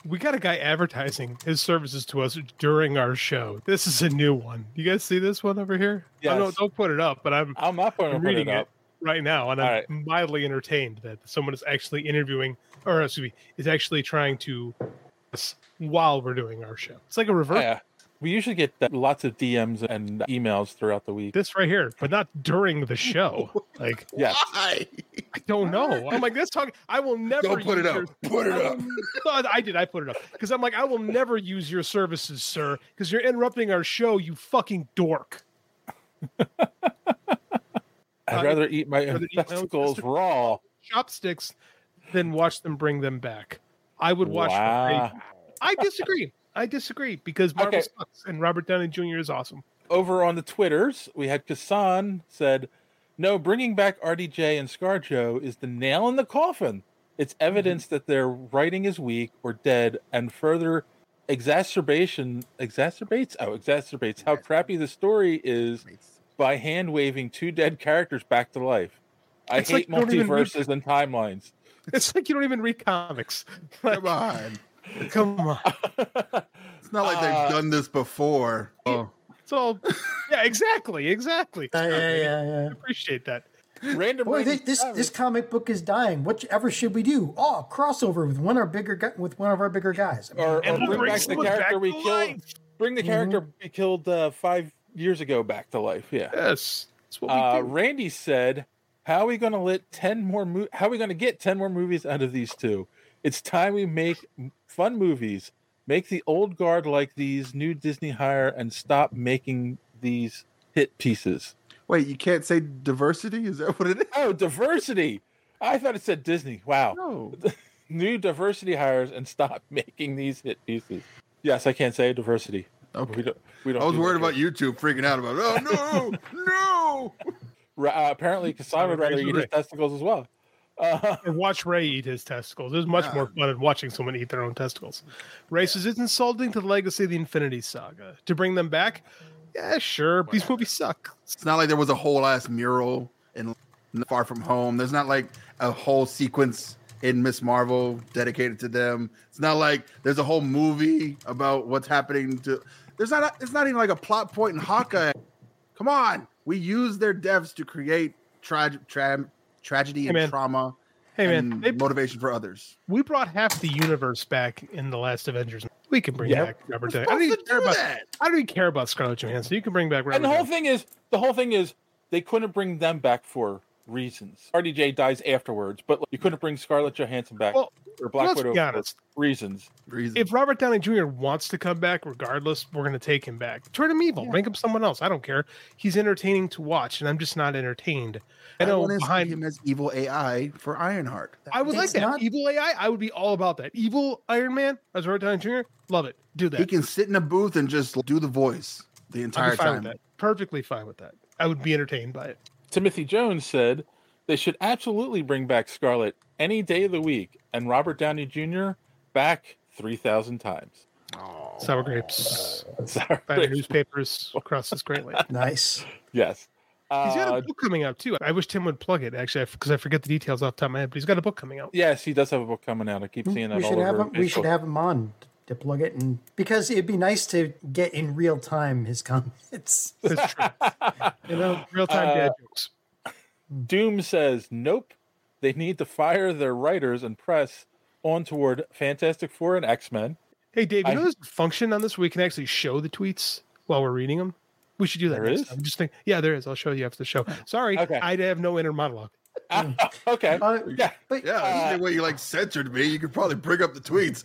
We got a guy advertising his services to us during our show. This is a new one. You guys see this one over here? I don't, put it up, but I'm I'm going I'm reading it it right now, and I'm All right. mildly entertained that someone is actually interviewing, or excuse me, is actually trying to while we're doing our show. It's like a reverse. Yeah. We usually get that, lots of DMs and emails throughout the week. This right here, but not during the show. Like Yes. Why? I don't know. I'm like, let's talk. I will never Don't put it use up. Put it your- up. I did. I put it up because I'm like, I will never use your services, sir, because you're interrupting our show. You fucking dork. I'd Uh, rather eat my rather eat my own testicles testicles. raw. Chopsticks, than watch them bring them back. I would watch. Wow. I disagree. I disagree because Marvel Okay. sucks and Robert Downey Jr. is awesome. Over on the Twitters, we had Kassan said, No, bringing back RDJ and ScarJo is the nail in the coffin. It's mm-hmm. evidence that their writing is weak or dead, and further exacerbation exacerbates oh exacerbates how crappy the story is by hand waving two dead characters back to life. I It's hate you don't read- multiverses and timelines. It's like you don't even read comics. Come on. Come on. It's not like Uh, they've done this before. Oh, It's all. Yeah, exactly. Exactly. Yeah, yeah, yeah, yeah. I appreciate that. Random Boy, this, this this comic book is dying. Whatever should we do? Oh, crossover with one of our bigger gu- with one of our bigger guys. or, or we'll bring bring back the character back we killed. life. Bring the character we killed uh, five years ago back to life. Yeah. Yes. That's what we Uh, do. Randy said, "How are we going to let ten more? Mo- how are we going to get ten more movies out of these two? It's time we make m- fun movies. Make the old guard like these new Disney hire, and stop making these hit pieces. wait, you can't say diversity? Is that what it is? Oh, diversity! I thought it said Disney. Wow, No. new diversity hires, and stop making these hit pieces. Yes, I can't say diversity. We don't. We don't. I was do worried that about YouTube freaking out about. it. Oh no, no! Ra- Uh, apparently, Kassan would rather Razor eat his testicles as well. Uh, Or watch Ray eat his testicles. There's much Yeah. more fun than watching someone eat their own testicles. Ray says it's insulting to the legacy of the Infinity Saga. To bring them back, yeah, sure. These movies suck. It's not like there was a whole ass mural in Far From Home. There's not like a whole sequence in Miss Marvel dedicated to them. It's not like there's a whole movie about what's happening to. There's not. A, it's not even like a plot point in Hawkeye. Come on, we use their deaths to create tra- tra- tragedy and man. trauma Hey man, and they, motivation for others. we brought half the universe back in the last Avengers. We can bring Yeah. back Robert Downey. I don't, even to care do about, that. I don't even care about Scarlett Johansson. You can bring back Robert and the whole Downey. thing is, the whole thing is, they couldn't bring them back for reasons. RDJ dies afterwards, but you couldn't bring Scarlett Johansson back Well, or Black let's Widow be for honest. reasons. Reason. If Robert Downey Jr. wants to come back, regardless, we're going to take him back. Turn him evil. Make him someone else. I don't care. He's entertaining to watch, and I'm just not entertained. I know wanna see behind him as evil AI for Ironheart. I would like It's that. not- Evil AI, I would be all about that. Evil Iron Man as Robert Downey Jr., love it. Do that. He can sit in a booth and just do the voice the I'd entire be fine time. with that. Perfectly fine with that. I would be entertained by it. Timothy Jones said they should absolutely bring back Scarlett any day of the week and Robert Downey Jr. back 3,000 times. Sour grapes. Sorry. By the newspapers across this great lake. Nice. Yes. He's got Uh, a book coming out too. I wish Tim would plug it actually, because I forget the details off the top of my head. But he's got a book coming out. yes, he does have a book coming out. I keep seeing that We all should have over. him. We should have him on to plug it, and because it'd be nice to get in real time his comments. That's true. you know, real time Uh, dad jokes. Doom says, nope. They need to fire their writers and press on toward Fantastic Four and X Men. Hey Dave, you I- know there's a function on this where we can actually show the tweets while we're reading them. We should do that. There next is? time. Just think, yeah, there is. I'll show you after the show. Sorry, Okay. I have no inner monologue. okay. Uh, yeah. But Yeah, Uh, the way you like censored me, you could probably bring up the tweets.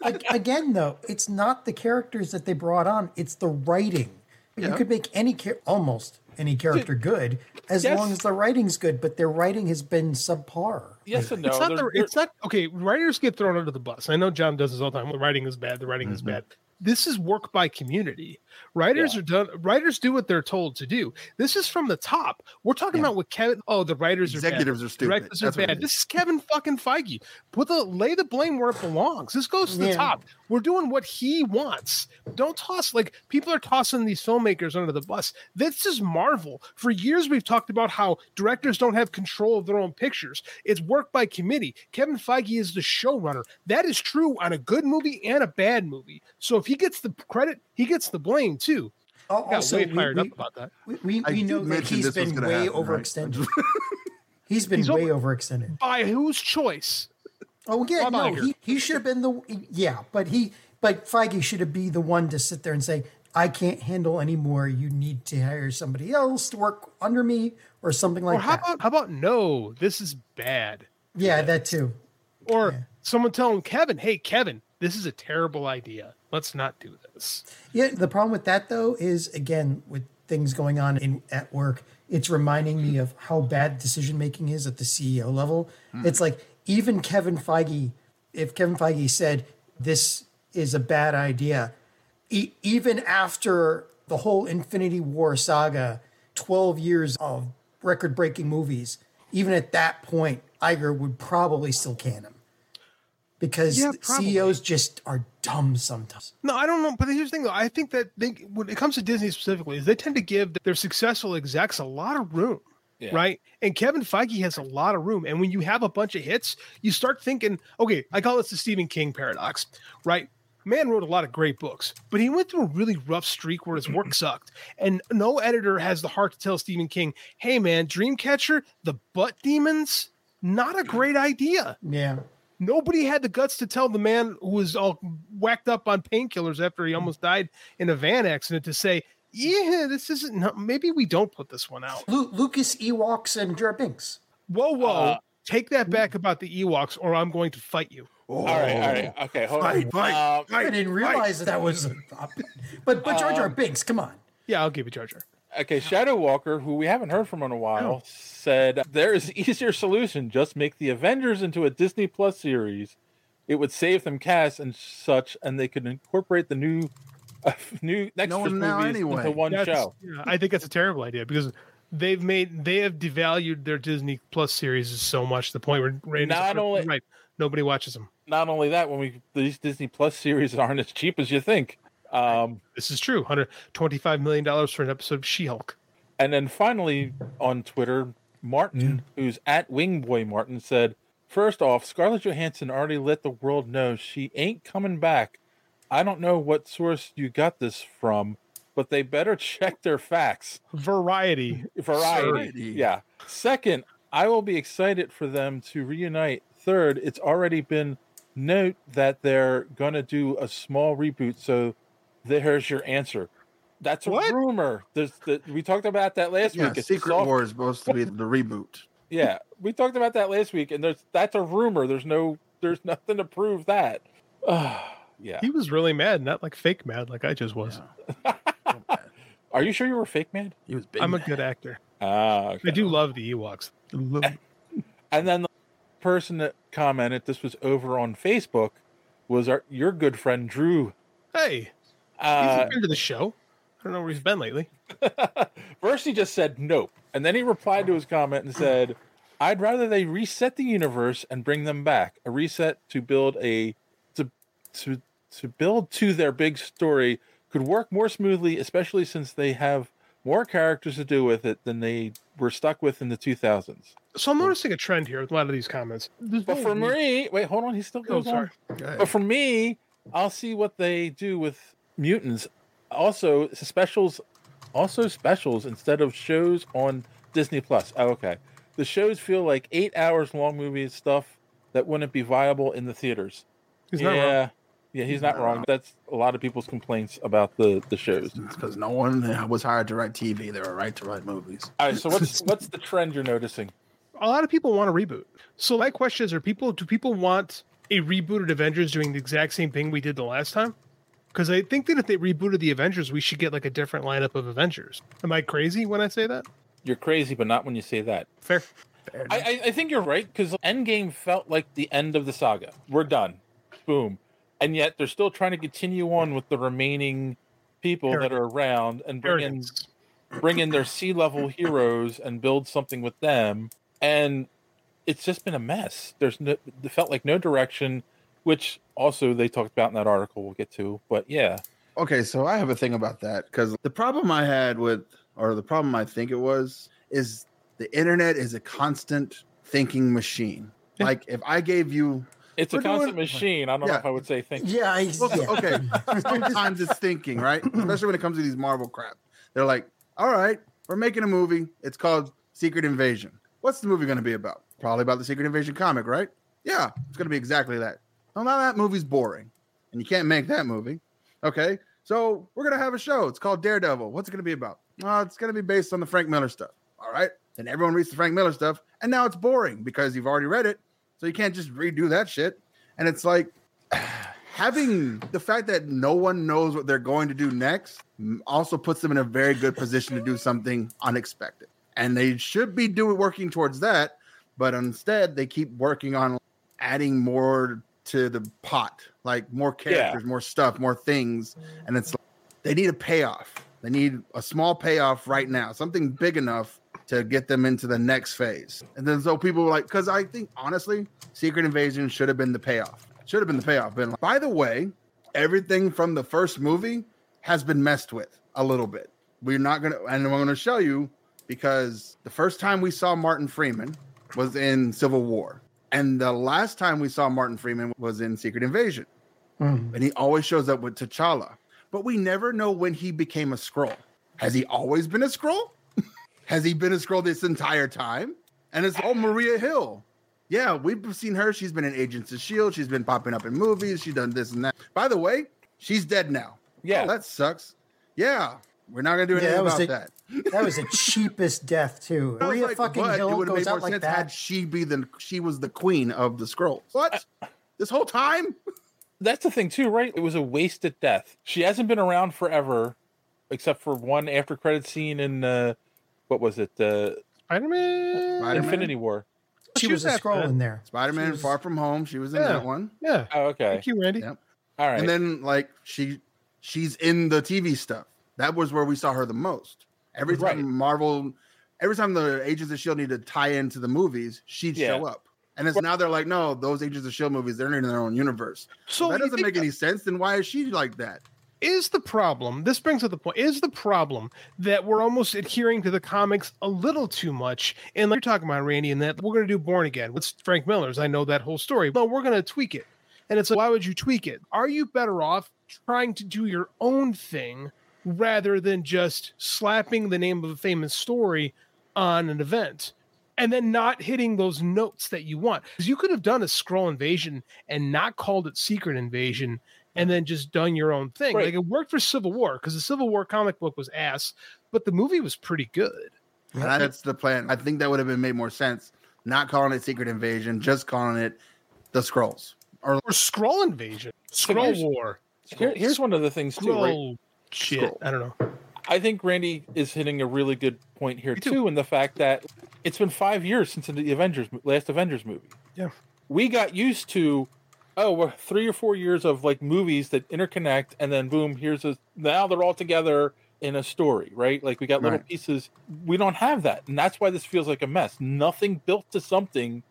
again, though, it's not the characters that they brought on; it's the writing. You could make any char- almost any character good as Yes. long as the writing's good, but their writing has been subpar. Yes and no. it's not. They're- The, they're- it's not okay. Writers get thrown under the bus. I know John does this all the time. The writing is bad. The writing is bad. This is work by community. Writers Yeah. are done. Writers do what they're told to do. This is from the top. We're talking about what Kevin. Oh, the writers Executives are are stupid. Directors are That's it bad. This is Kevin fucking Feige. Put the lay the blame where it belongs. This goes to the Yeah. top. We're doing what he wants. Don't toss like people are tossing these filmmakers under the bus. This is Marvel. For years we've talked about how directors don't have control of their own pictures. It's work by committee. Kevin Feige is the showrunner. That is true on a good movie and a bad movie. So if he gets the credit, he gets the blame too. Al- I got Also, way we, fired we, up about that. we, we, we know that he's been way happen, right? overextended. he's been He's way over- overextended. By whose choice? Oh yeah, Bob no, Iger. he, he should have been the yeah, but he but Feige should have be the one to sit there and say, I can't handle anymore. You need to hire somebody else to work under me or something like or how that. about how about no? This is bad. yeah, that too. Or Yeah. someone telling Kevin, "Hey, Kevin, this is a terrible idea. Let's not do this." Yeah, the problem with that though is again with things going on in at work, it's reminding me of how bad decision making is at the CEO level. Hmm. It's like even Kevin Feige, if Kevin Feige said this is a bad idea, e- even after the whole Infinity War saga, twelve years of record breaking movies, even at that point, Iger would probably still can him. Because Yeah. CEOs just are dumb sometimes. No, I don't know. But here's the thing, though. I think that they, when it comes to Disney specifically, is they tend to give their successful execs a lot of room, Yeah. right? And Kevin Feige has a lot of room. And when you have a bunch of hits, you start thinking, okay, I call this the Stephen King paradox, right? Man wrote a lot of great books, but he went through a really rough streak where his work sucked. And no editor has the heart to tell Stephen King, hey, man, Dreamcatcher, the butt demons, not a great idea. Yeah. Nobody had the guts to tell the man who was all whacked up on painkillers after he almost died in a van accident to say, "Yeah, this isn't. Maybe we don't put this one out." Lu- Lucas Ewoks and Jar Jar Binks. Whoa, whoa! Uh, Take that back about the Ewoks, or I'm going to fight you. All right, all right, okay, hold Fight, on. fight, Um, I didn't realize that, that was. A, but but Jar Jar Binks, come on. Yeah, I'll give you Jar Jar. Okay, Shadow Walker, who we haven't heard from in a while, said there is easier solution. Just make the Avengers into a Disney Plus series. It would save them cast and such, and they could incorporate the new, uh, new next No one now movies anyway. into one That's- show. yeah, I think that's a terrible idea because they've made they have devalued their Disney Plus series so much to the point where right, Not only- right nobody watches them. Not only that, when we these Disney Plus series aren't as cheap as you think. Um, This is true. Hundred twenty-five million dollars for an episode of She-Hulk. And then finally on Twitter, Martin, who's at Wingboy Martin, said, First off, Scarlett Johansson already let the world know she ain't coming back. I don't know what source you got this from, but they better check their facts. Variety. Variety. Variety. Yeah. Second, I will be excited for them to reunite. Third, it's already been note that they're going to do a small reboot. So there's your answer. That's a What? rumor. There's the, we talked about that last Yeah, week. It's Secret soft- War is supposed to be the reboot. Yeah, we talked about that last week, and there's that's a rumor. There's no, there's nothing to prove that. yeah. He was really mad, not like fake mad, like I just was. Are you sure you were fake mad? He was big. I'm a good actor. Ah, okay. I do love the Ewoks. Love- And then the person that commented, this was over on Facebook, was our your good friend Drew. Hey, Uh, he's been to the show. I don't know where he's been lately. First, he just said nope, and then he replied to his comment and said, "I'd rather they reset the universe and bring them back. A reset to build a to to to build to their big story could work more smoothly, especially since they have more characters to do with it than they were stuck with in the 2000s." So I'm noticing a trend here with a lot of these comments. There's But for me, wait, hold on, he still Oh, goes sorry. on. Go. But for me, I'll see what they do with mutants. Also, specials, also specials instead of shows on Disney Plus. Oh, okay. The shows feel like eight hours long movies stuff that wouldn't be viable in the theaters. He's yeah, not wrong. yeah, he's not wrong. That's a lot of people's complaints about the the shows. It's because no one was hired to write TV; they were right to write movies. All right, so what's what's the trend you're noticing? A lot of people want a reboot. So my question is: Are people? Do people want a rebooted Avengers doing the exact same thing we did the last time? Because I think that if they rebooted the Avengers, we should get like a different lineup of Avengers. Am I crazy when I say that? You're crazy, but not when you say that. Fair. I, I, I think you're right because Endgame felt like the end of the saga. We're done, boom, and yet they're still trying to continue on with the remaining people that are around and bring in bring in their sea level heroes and build something with them. And it's just been a mess. There's no, it felt like no direction, which also they talked about in that article. We'll get to, but yeah, Okay, so I have a thing about that because the problem I had with, or the problem I think it was, is the internet is a constant thinking machine. Yeah. Like if I gave you, it's a We're constant doing- machine. I don't know if I would say thinking. Yeah, I, well, yeah. okay, sometimes it's thinking, right? Especially when it comes to these Marvel crap. They're like, all right, we're making a movie. It's called Secret Invasion. What's the movie going to be about? Probably about the Secret Invasion comic, right? Yeah, it's going to be exactly that. Well, now that movie's boring, and you can't make that movie. Okay, so we're to have a show. It's called Daredevil. What's it to be about? Oh, it's to be based on the Frank Miller stuff. All right, then everyone reads the Frank Miller stuff, and now it's boring because you've already read it, so you can't just redo that shit. And it's like having the fact that no one knows what they're going to do next also puts them in a very good position to do something unexpected. And they should be doing working towards that, but instead they keep working on adding more to the pot, like more characters, more stuff, more things. And it's like, they need a payoff. They need a small payoff right now, something big enough to get them into the next phase. And then so people were like, because I think honestly, Secret Invasion should have been the payoff. Should have been the payoff. Been like, by the way, everything from the first movie has been messed with a little bit. We're not gonna, and I'm gonna show you because the first time we saw Martin Freeman was in Civil War, and the last time we saw Martin Freeman was in Secret Invasion, Mhm. and he always shows up with T'Challa, but we never know when he became a Skrull. Has he always been a Skrull? Has he been a Skrull this entire time? And it's oh Maria Hill. Yeah, we've seen her. She's been in Agents of Shield. She's been popping up in movies. She's done this and that. By the way, she's dead now. Yeah. Oh, that sucks. Yeah, we're not gonna do Yeah, anything that was about the- that. That was the cheapest death too. I was Maria like, fucking but it Hill goes made more out like sense had she be the she was the queen of the Skrulls. What? this whole time? That's the thing too, right? It was a wasted death. She hasn't been around forever, except for one after credit scene in uh, what was it? Uh, Spider-Man. Spider-Man? Infinity War. She She was was a Skrull in there. Spider-Man was- Far From Home. She was in Yeah. that one. Yeah. Oh, okay. Thank you, Randy. Yep. All right. And then like she she's in the TV stuff. That was where we saw her the most. Every time Right. Marvel, every time the Agents of Shield needed to tie into the movies, she'd Yeah. show up. And it's now they're like, no, those Agents of Shield movies, they're in their own universe. So that doesn't make any sense. Then why is she like that? is the problem this brings up the point is the problem that we're almost adhering to the comics a little too much and like you're talking about randy and that we're going to do born again with frank miller's i know that whole story no we're going to tweak it and it's like why would you tweak it are you better off trying to do your own thing rather than just slapping the name of a famous story on an event and then not hitting those notes that you want because you could have done a Skrull invasion and not called it secret invasion and then just done your own thing. Right. Like it worked for Civil War because the Civil War comic book was ass, but the movie was pretty good. And that's the plan. I think that would have been made more sense. Not calling it Secret Invasion, just calling it the Skrulls. Or Or Skrull Invasion, Skrull here's- War, Here, here's one of the things too. Right? Skrull shit. Skrull. I don't know. I think Randy is hitting a really good point here too. too. in the fact that it's been five years since the Avengers last Avengers movie. Yeah. we got used to oh, we're three or four years of like movies that interconnect, and then boom, here's a now they're all together in a story, right? Like we got little Right. pieces. We don't have that, and that's why this feels like a mess. Nothing built to something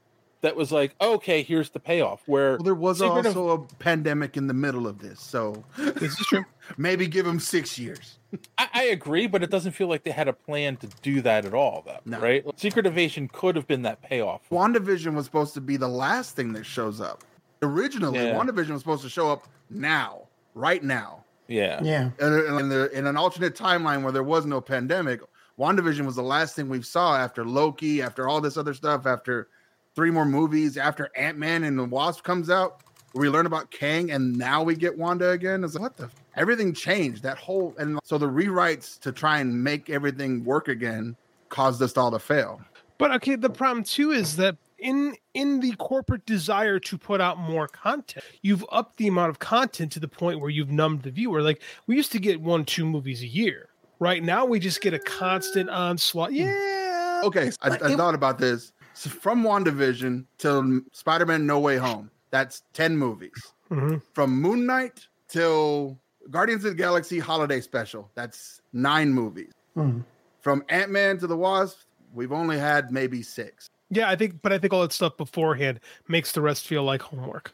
that was like, okay, here's the payoff. Where well, there was Secret of- also a pandemic in the middle of this, so This is true. maybe give them six years. I, I agree, but it doesn't feel like they had a plan to do that at all, though. No. Right? Secret Invasion could have been that payoff. WandaVision was supposed to be the last thing that shows up. Originally, Yeah. WandaVision was supposed to show up now, right now. Yeah. Yeah. And in, the, in an alternate timeline where there was no pandemic, WandaVision was the last thing we saw after Loki, after all this other stuff, after three more movies, after Ant Man and the Wasp comes out. We learn about Kang, and now we get Wanda again. It's like, what the? Everything changed. That whole and so the rewrites to try and make everything work again caused us all to fail. But okay, the problem too is that in in the corporate desire to put out more content, you've upped the amount of content to the point where you've numbed the viewer. Like we used to get one, two movies a year. Right now, we just get a constant onslaught. Hmm. Yeah. Okay, I, I thought about this. So from WandaVision till Spider-Man No Way Home, that's 10 movies. Mhm. From Moon Knight till Guardians of the Galaxy Holiday Special, that's nine movies. Hmm. From Ant-Man to the Wasp, we've only had maybe six. Yeah, I think, but I think all that stuff beforehand makes the rest feel like homework.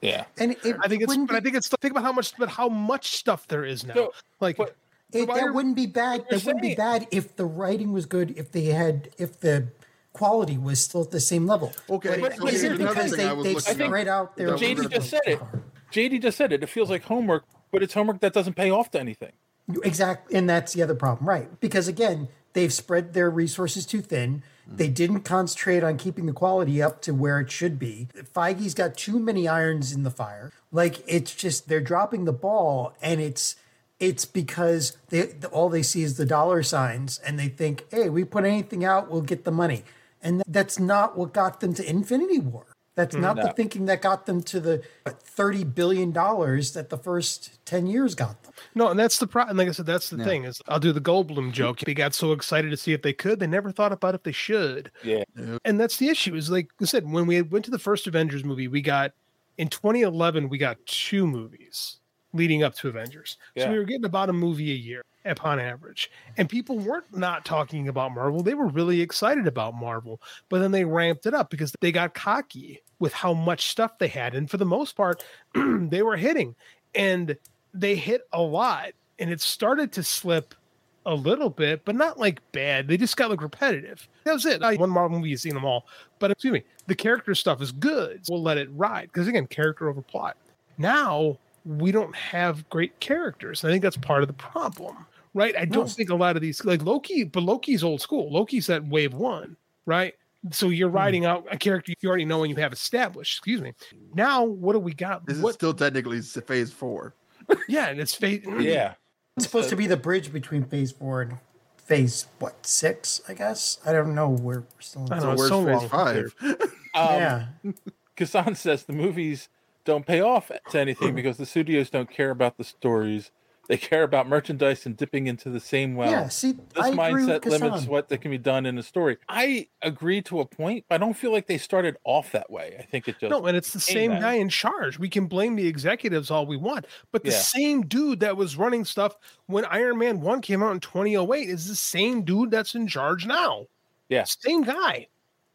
Yeah. And it I think it's, but I think it's. Think about how much, but how much stuff there is now. So, like, but- it, that wouldn't be bad. you're That wouldn't be bad if the writing was good. If they had, if the quality was still at the same level. Okay, but so is it because they, they looking spread out their? JD just said it. JD just said it. It feels like homework, but it's homework that doesn't pay off to anything. Exactly, and that's the other problem, right? Because again, they've spread their resources too thin. They didn't concentrate on keeping the quality up to where it should be. Feige's got too many irons in the fire. Like it's just they're dropping the ball, and it's it's because they all they see is the dollar signs, and they think, "Hey, we put anything out, we'll get the money," and that's not what got them to Infinity War. That's not the thinking that got them to the thirty billion dollars that the first ten years got them. No, and that's the problem. Like I said, that's the thing is I'll do the Goldblum joke. They got so excited to see if they could, they never thought about if they should. Yeah. And that's the issue. Is like I said, when we went to the first Avengers movie, we got in 2011 we got two movies leading up to Avengers. yeah. So we were getting about a movie a year upon average. And people weren't not talking about Marvel. They were really excited about Marvel. But then they ramped it up because they got cocky with how much stuff they had. And for the most part, they were hitting. And they hit a lot. And it started to slip a little bit, but not like bad. They just got like repetitive. That was it. I, one Marvel movie, you've seen them all. But excuse me, the character stuff is good. We'll let it ride. Because again, character over plot. Now we don't have great characters. I think that's part of the problem. Right? I don't No. think a lot of these like Loki, but Loki's old school. Loki's at wave one, right? So you're riding out a character you already know and you have established. Excuse me. Now what do we got? This what is still technically phase four. yeah, and it's phase. Yeah. It's supposed to be the bridge between phase four and phase what six? I guess I don't know. We're still. In I phase- know, it's so phase long five? Um, yeah, Kassan says the movies don't pay off to anything because the studios don't care about the stories. They care about merchandise and dipping into the same well. yeah. See, this I agree with mindset limits what that can be done in a story. I agree to a point, but I don't feel like they started off that way. I think it just No, and it's the same man. guy in charge. We can blame the executives all we want, but the Yeah. same dude that was running stuff when Iron Man 1 came out in 2008 is the same dude that's in charge now. Yeah. Same guy.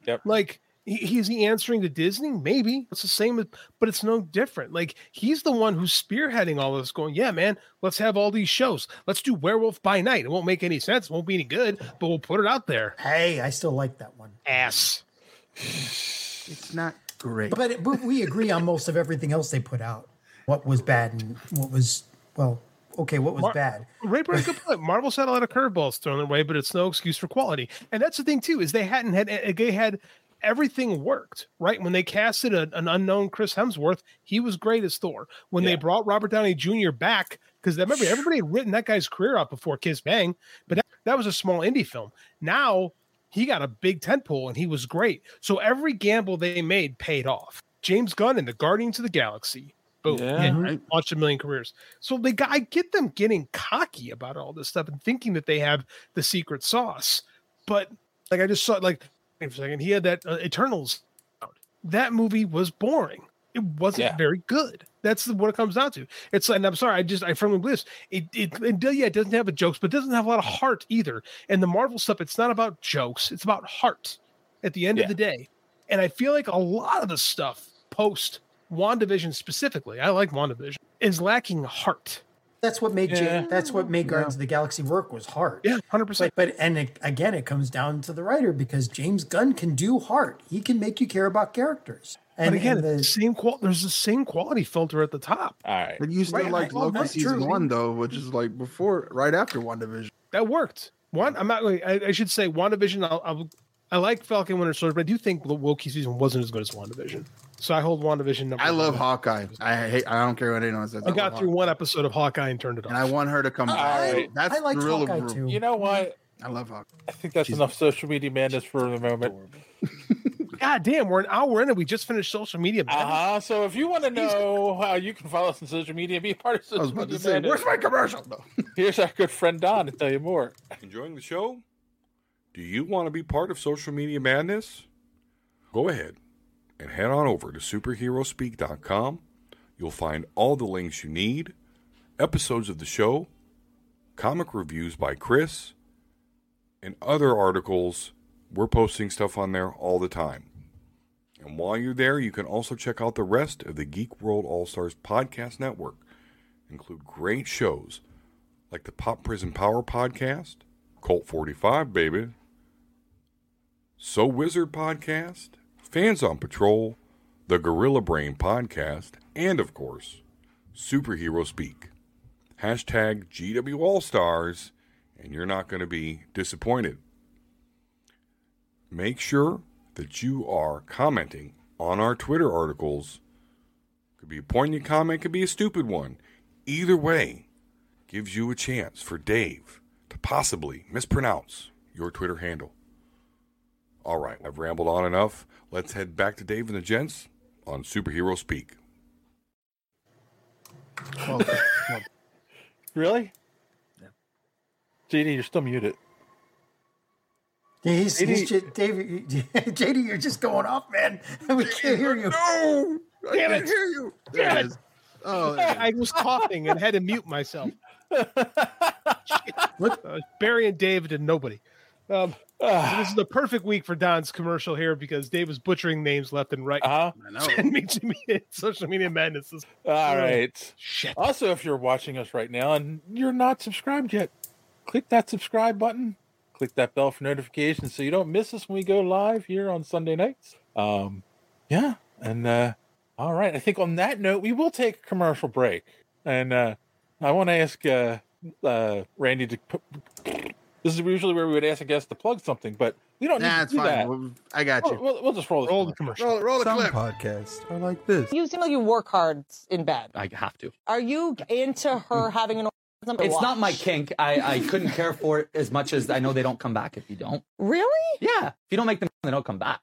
Yep. Like, he, is he answering to Disney? Maybe. It's the same, but it's no different. Like, he's the one who's spearheading all this, going, yeah, man, let's have all these shows. Let's do Werewolf by Night. It won't make any sense. It won't be any good, but we'll put it out there. Hey, I still like that one. Ass. It's not great. But, it, but we agree on most of everything else they put out. What was bad and what was well, okay, what was Mar- bad? Ray brings a good point. Marvel's had a lot of curveballs thrown their way, but it's no excuse for quality. And that's the thing too is they hadn't had eh, they had everything worked, right? When they casted a, an unknown Chris Hemsworth, he was great as Thor. When they brought Robert Downey Jr. back, because remember, everybody had written that guy's career out before Kiss Bang, but that, that was a small indie film. Now he got a big tentpole and he was great. So every gamble they made paid off. James Gunn and the Guardians of the Galaxy. Boom. Yeah. Right. launched a million careers. So the guy get them getting cocky about all this stuff and thinking that they have the secret sauce. But like I just saw, like for a second, he had that uh, Eternals. out. That movie was boring. It wasn't Yeah. very good. That's what it comes down to. It's and I'm sorry, I just I firmly believe this. It it, it yeah, it doesn't have the jokes, but it doesn't have a lot of heart either. And the Marvel stuff, it's not about jokes, it's about heart at the end Yeah. of the day. And I feel like a lot of the stuff post WandaVision specifically, I like WandaVision, is lacking heart. That's what made Yeah. J- that's what made Guardians of the Galaxy work was hard. Yeah, hundred percent. But, but and it, again, it comes down to the writer because James Gunn can do heart. He can make you care about characters. And, But again, and the the, same qual. There's the same quality filter at the top. All right. But you still Right, like well, Loki that's season true. one though, which is like before, right after WandaVision. That worked. One, I'm not. I, I should say WandaVision. I'll, I'll, I like Falcon Winter Soldier, but I do think the Loki season wasn't as good as WandaVision. So I hold WandaVision number. I love one. Hawkeye. I hate. I don't care what anyone says. I love got through Hawkeye. one episode of Hawkeye and turned it off. and I want her to come back. right. That's I like the real Hawkeye rule. too. You know what? I love Hawkeye. I think that's enough social media madness for the moment. God damn, we're an hour in and we just finished social media. Uh huh. So if you want to know how you can follow us on social media be a part of social I was about media to say, madness, where's my commercial? No. here's our good friend Don to tell you more. Enjoying the show? Do you want to be part of social media madness? Go ahead and head on over to superheroespeak.com. You'll find all the links you need, episodes of the show, comic reviews by Chris, and other articles. We're posting stuff on there all the time. And while you're there, you can also check out the rest of the Geek World All Stars podcast network. Include great shows like the Pop Prison Power podcast, Cult 45, baby, So Wizard podcast, Fans on Patrol, the Gorilla Brain podcast, and of course, Superhero Speak. Hashtag GW All Stars, and you're not going to be disappointed. Make sure that you are commenting on our Twitter articles. Could be a poignant comment, could be a stupid one. Either way, gives you a chance for Dave to possibly mispronounce your Twitter handle. All right, I've rambled on enough. Let's head back to Dave and the gents on Superhero Speak. Well, well, Really? Yeah. JD, you're still muted. he's, he's JD just, David, JD, you're just going off, man. We can't hear you. no, I Damn can't it. hear you. There Damn it it. is. Oh, there I was coughing and had to mute myself. Look, Uh, Barry and David and nobody. Um, Uh this is the perfect week for Don's commercial here because Dave was butchering names left and right. huh. I know. Send me to me social media madness. is- All right. Shit. Also, if you're watching us right now and you're not subscribed yet, click that subscribe button. Click that bell for notifications so you don't miss us when we go live here on Sunday nights. Um, yeah, and uh, all right. I think on that note, we will take a commercial break, and uh, I want to ask uh, uh, Randy to. Put, this is usually where we would ask a guest to plug something, but we don't need to do fine. that. We'll- I got We'll, you. we'll, we'll just roll. Roll the commercial. commercial. Roll, roll the Some clip. podcasts are like this. You seem like you work hard in bed. I have to. Are you into her mm. having an orgasm? to It's not my kink. I, I couldn't care for it as much as I know they don't come back if you don't. Really? Yeah. If you don't make them, they don't come back.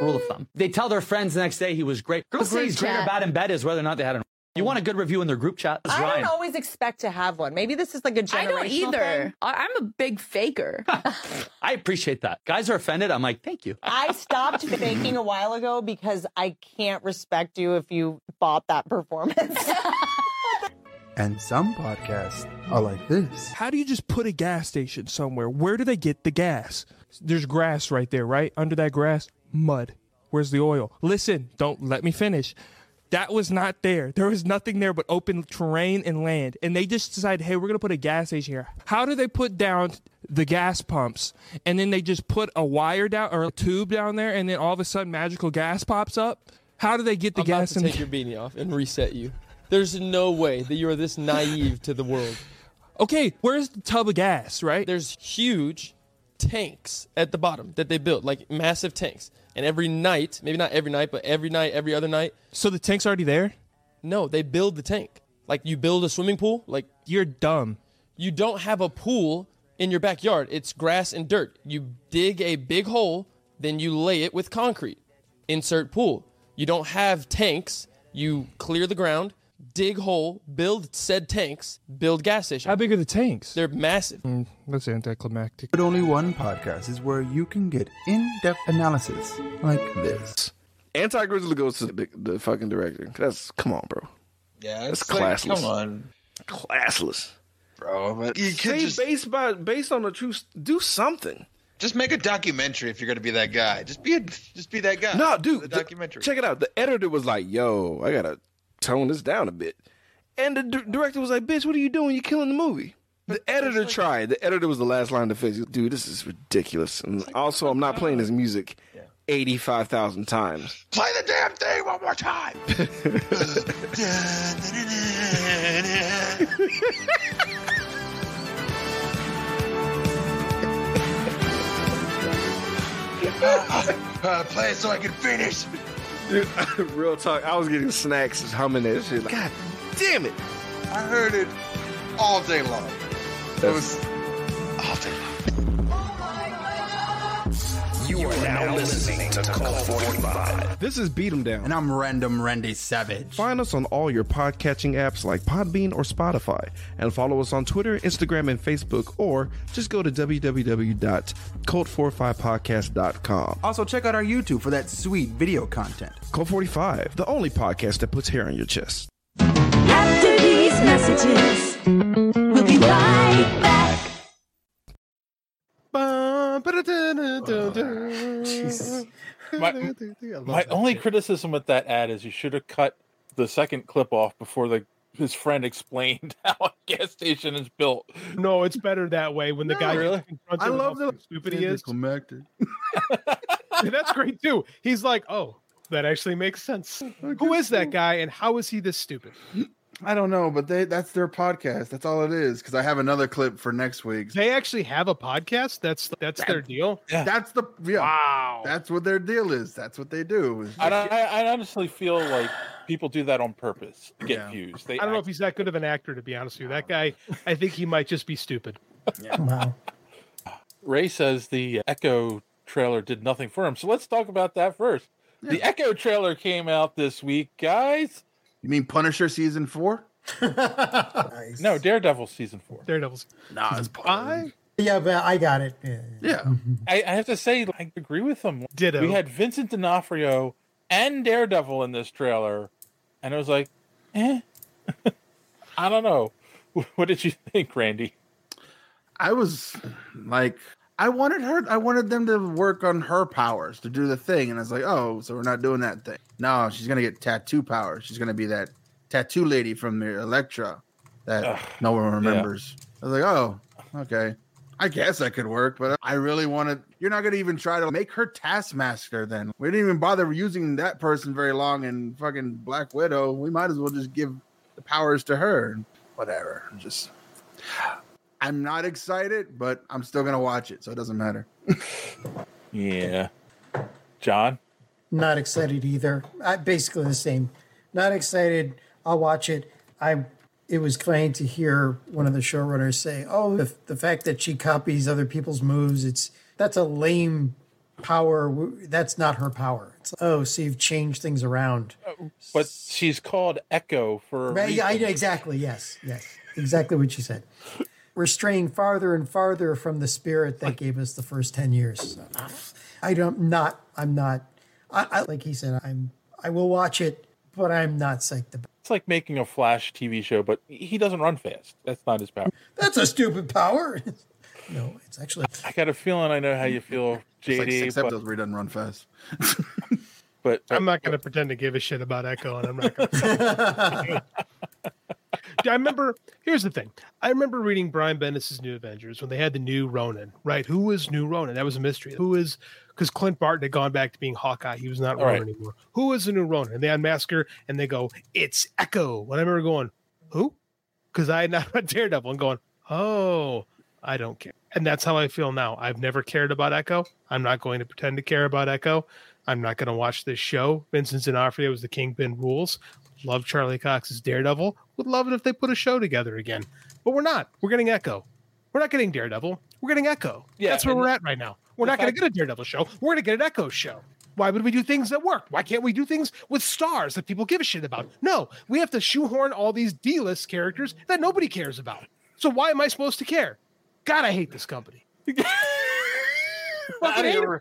Rule of mm. thumb. They tell their friends the next day he was great. Girls The say group he's great or bad in bed is whether or not they had an. You want a good review in their group chat? It's I Ryan. don't always expect to have one. Maybe this is like a generational I don't either. thing. I- I'm a big faker. I appreciate that. Guys are offended. I'm like, thank you. I stopped faking a while ago because I can't respect you if you bought that performance. And some podcasts are like this. How do you just put a gas station somewhere? Where do they get the gas? There's grass right there, right? Under that grass, mud. Where's the oil? Listen, don't let me finish. That was not there. There was nothing there but open terrain and land. And they just decided, hey, we're going to put a gas station here. How do they put down the gas pumps? And then they just put a wire down or a tube down there, and then all of a sudden magical gas pops up? How do they get the I'm about gas to in take your beanie off and reset you. There's no way that you are this naive to the world. Okay, where's the tub of gas, right? There's huge tanks at the bottom that they built, like massive tanks. And every night, maybe not every night, but every night, every other night. So the tank's already there? No, they build the tank. Like you build a swimming pool. Like you're dumb. You don't have a pool in your backyard. It's grass and dirt. You dig a big hole, then you lay it with concrete. Insert pool. You don't have tanks. You clear the ground, dig hole, build said tanks, build gas station. How big are the tanks? They're massive. Mm, that's anticlimactic. But only one podcast is where you can get in-depth analysis like this. Anti Grizzly goes to the, the fucking director. That's come on, bro. Yeah, That's it's like, classless. come on, Classless, bro. But you could Say just based by based on the truth. Do something. just make a documentary if you're going to be that guy. Just be a, just be that guy. No, dude. the the- documentary. check it out. The editor was like, "Yo, I gotta tone this down a bit," and the d- director was like, "Bitch, what are you doing? You're killing the movie." The editor tried. The editor was the last line to fix. Dude, this is ridiculous. And also, I'm not playing this music eighty-five thousand times. Play the damn thing one more time. uh, play it so I can finish. Dude, real talk. I was getting snacks, just humming that shit. Like, God damn it! I heard it all day long. It was all day long. You are now listening to Cult 45. This is Beat 'em Down. And I'm Random Randy Savage. Find us on all your podcatching apps like Podbean or Spotify, and follow us on Twitter, Instagram, and Facebook, or just go to www.cult45podcast.com. Also, check out our YouTube for that sweet video content. Cult 45, the only podcast that puts hair on your chest. After these messages, we'll be right back. Jesus. My, my only criticism with that ad is you should have cut the second clip off before the his friend explained how a gas station is built. No, it's better that way when the No, guy really? confronts I him love how the- stupid he is. Climactic. Yeah, That's great too. He's like, oh, that actually makes sense. Who is that guy, and how is he this stupid? I don't know, but they that's their podcast. That's all it is. Because I have another clip for next week. They actually have a podcast. That's that's their deal. That's the yeah. Wow. That's what their deal is. That's what they do. I, I, I honestly feel like people do that on purpose to get views. They I don't know if he's that good of an actor, to be honest with you. That guy, I think he might just be stupid. Wow. Ray says the Echo trailer did nothing for him. So let's talk about that first. The Echo trailer came out this week, guys. You mean Punisher season four? No, Daredevil season four. Daredevil's. Nah, it's I Yeah, but I got it. Yeah. Yeah. I, I have to say, I agree with him. Ditto. We had Vincent D'Onofrio and Daredevil in this trailer, and I was like, eh. I don't know. What did you think, Randy? I was like, I wanted her. I wanted them to work on her powers to do the thing, and I was like, oh, so we're not doing that thing. No, she's gonna get tattoo powers. She's gonna be that tattoo lady from the Elektra that Ugh, no one remembers. I was like, oh, okay. I guess that could work, but I really wanted. You're not gonna even try to make her Taskmaster. Then we didn't even bother using that person very long in fucking Black Widow. We might as well just give the powers to her. Whatever. Just. I'm not excited, but I'm still gonna watch it, so it doesn't matter. Yeah. John? Not excited either. I, basically the same. Not excited. I'll watch it. I. It was funny to hear one of the showrunners say, "Oh, the, the fact that she copies other people's moves, it's that's a lame power. That's not her power." It's oh, so you've changed things around. Uh, but she's called Echo for Right, yeah, I, exactly. Yes. Yes. Exactly what she said. We're straying farther and farther from the spirit that gave us the first ten years. I don't. Not. I'm not. I, I like he said. I'm. I will watch it, but I'm not psyched about. It's like making a Flash TV show, but he doesn't run fast. That's not his power. That's a stupid power. no, it's actually. I got a feeling I know how you feel, It's like JD. six but, episodes where he doesn't run fast. but, I'm not going to pretend to give a shit about Echo, and I'm not going to. I remember. Here's the thing. I remember reading Brian Bendis' New Avengers when they had the new Ronin. Right? Who was new Ronin? That was a mystery. Who is? Because Clint Barton had gone back to being Hawkeye. He was not All Ronin right. anymore. Who is the new Ronin? And they unmask her, and they go, "It's Echo." And I remember going, "Who?" Because I had not read Daredevil and going, "Oh, I don't care." And that's how I feel now. I've never cared about Echo. I'm not going to pretend to care about Echo. I'm not going to watch this show. Vincent D'Onofrio was the Kingpin rules. Love Charlie Cox's Daredevil. Would love it if they put a show together again. But we're not. We're getting Echo. We're not getting Daredevil. We're getting Echo. Yeah, That's where we're at right now. We're not going to get a Daredevil show. We're going to get an Echo show. Why would we do things that work? Why can't we do things with stars that people give a shit about? No, we have to shoehorn all these D-list characters that nobody cares about. So why am I supposed to care? God, I hate this company. How do, you,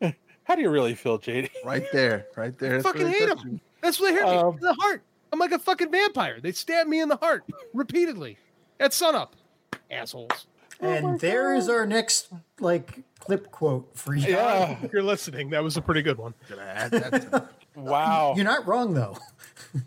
how do you really feel, JD? Right there, right there. That's fucking hate touching. them. That's what they hurt me Um, in the heart. I'm like a fucking vampire. They stab me in the heart repeatedly at sunup. Assholes. Oh and there is our next like clip quote for you. Yeah. If you're listening, that was a pretty good one. Gonna add that to- Wow. You're not wrong though.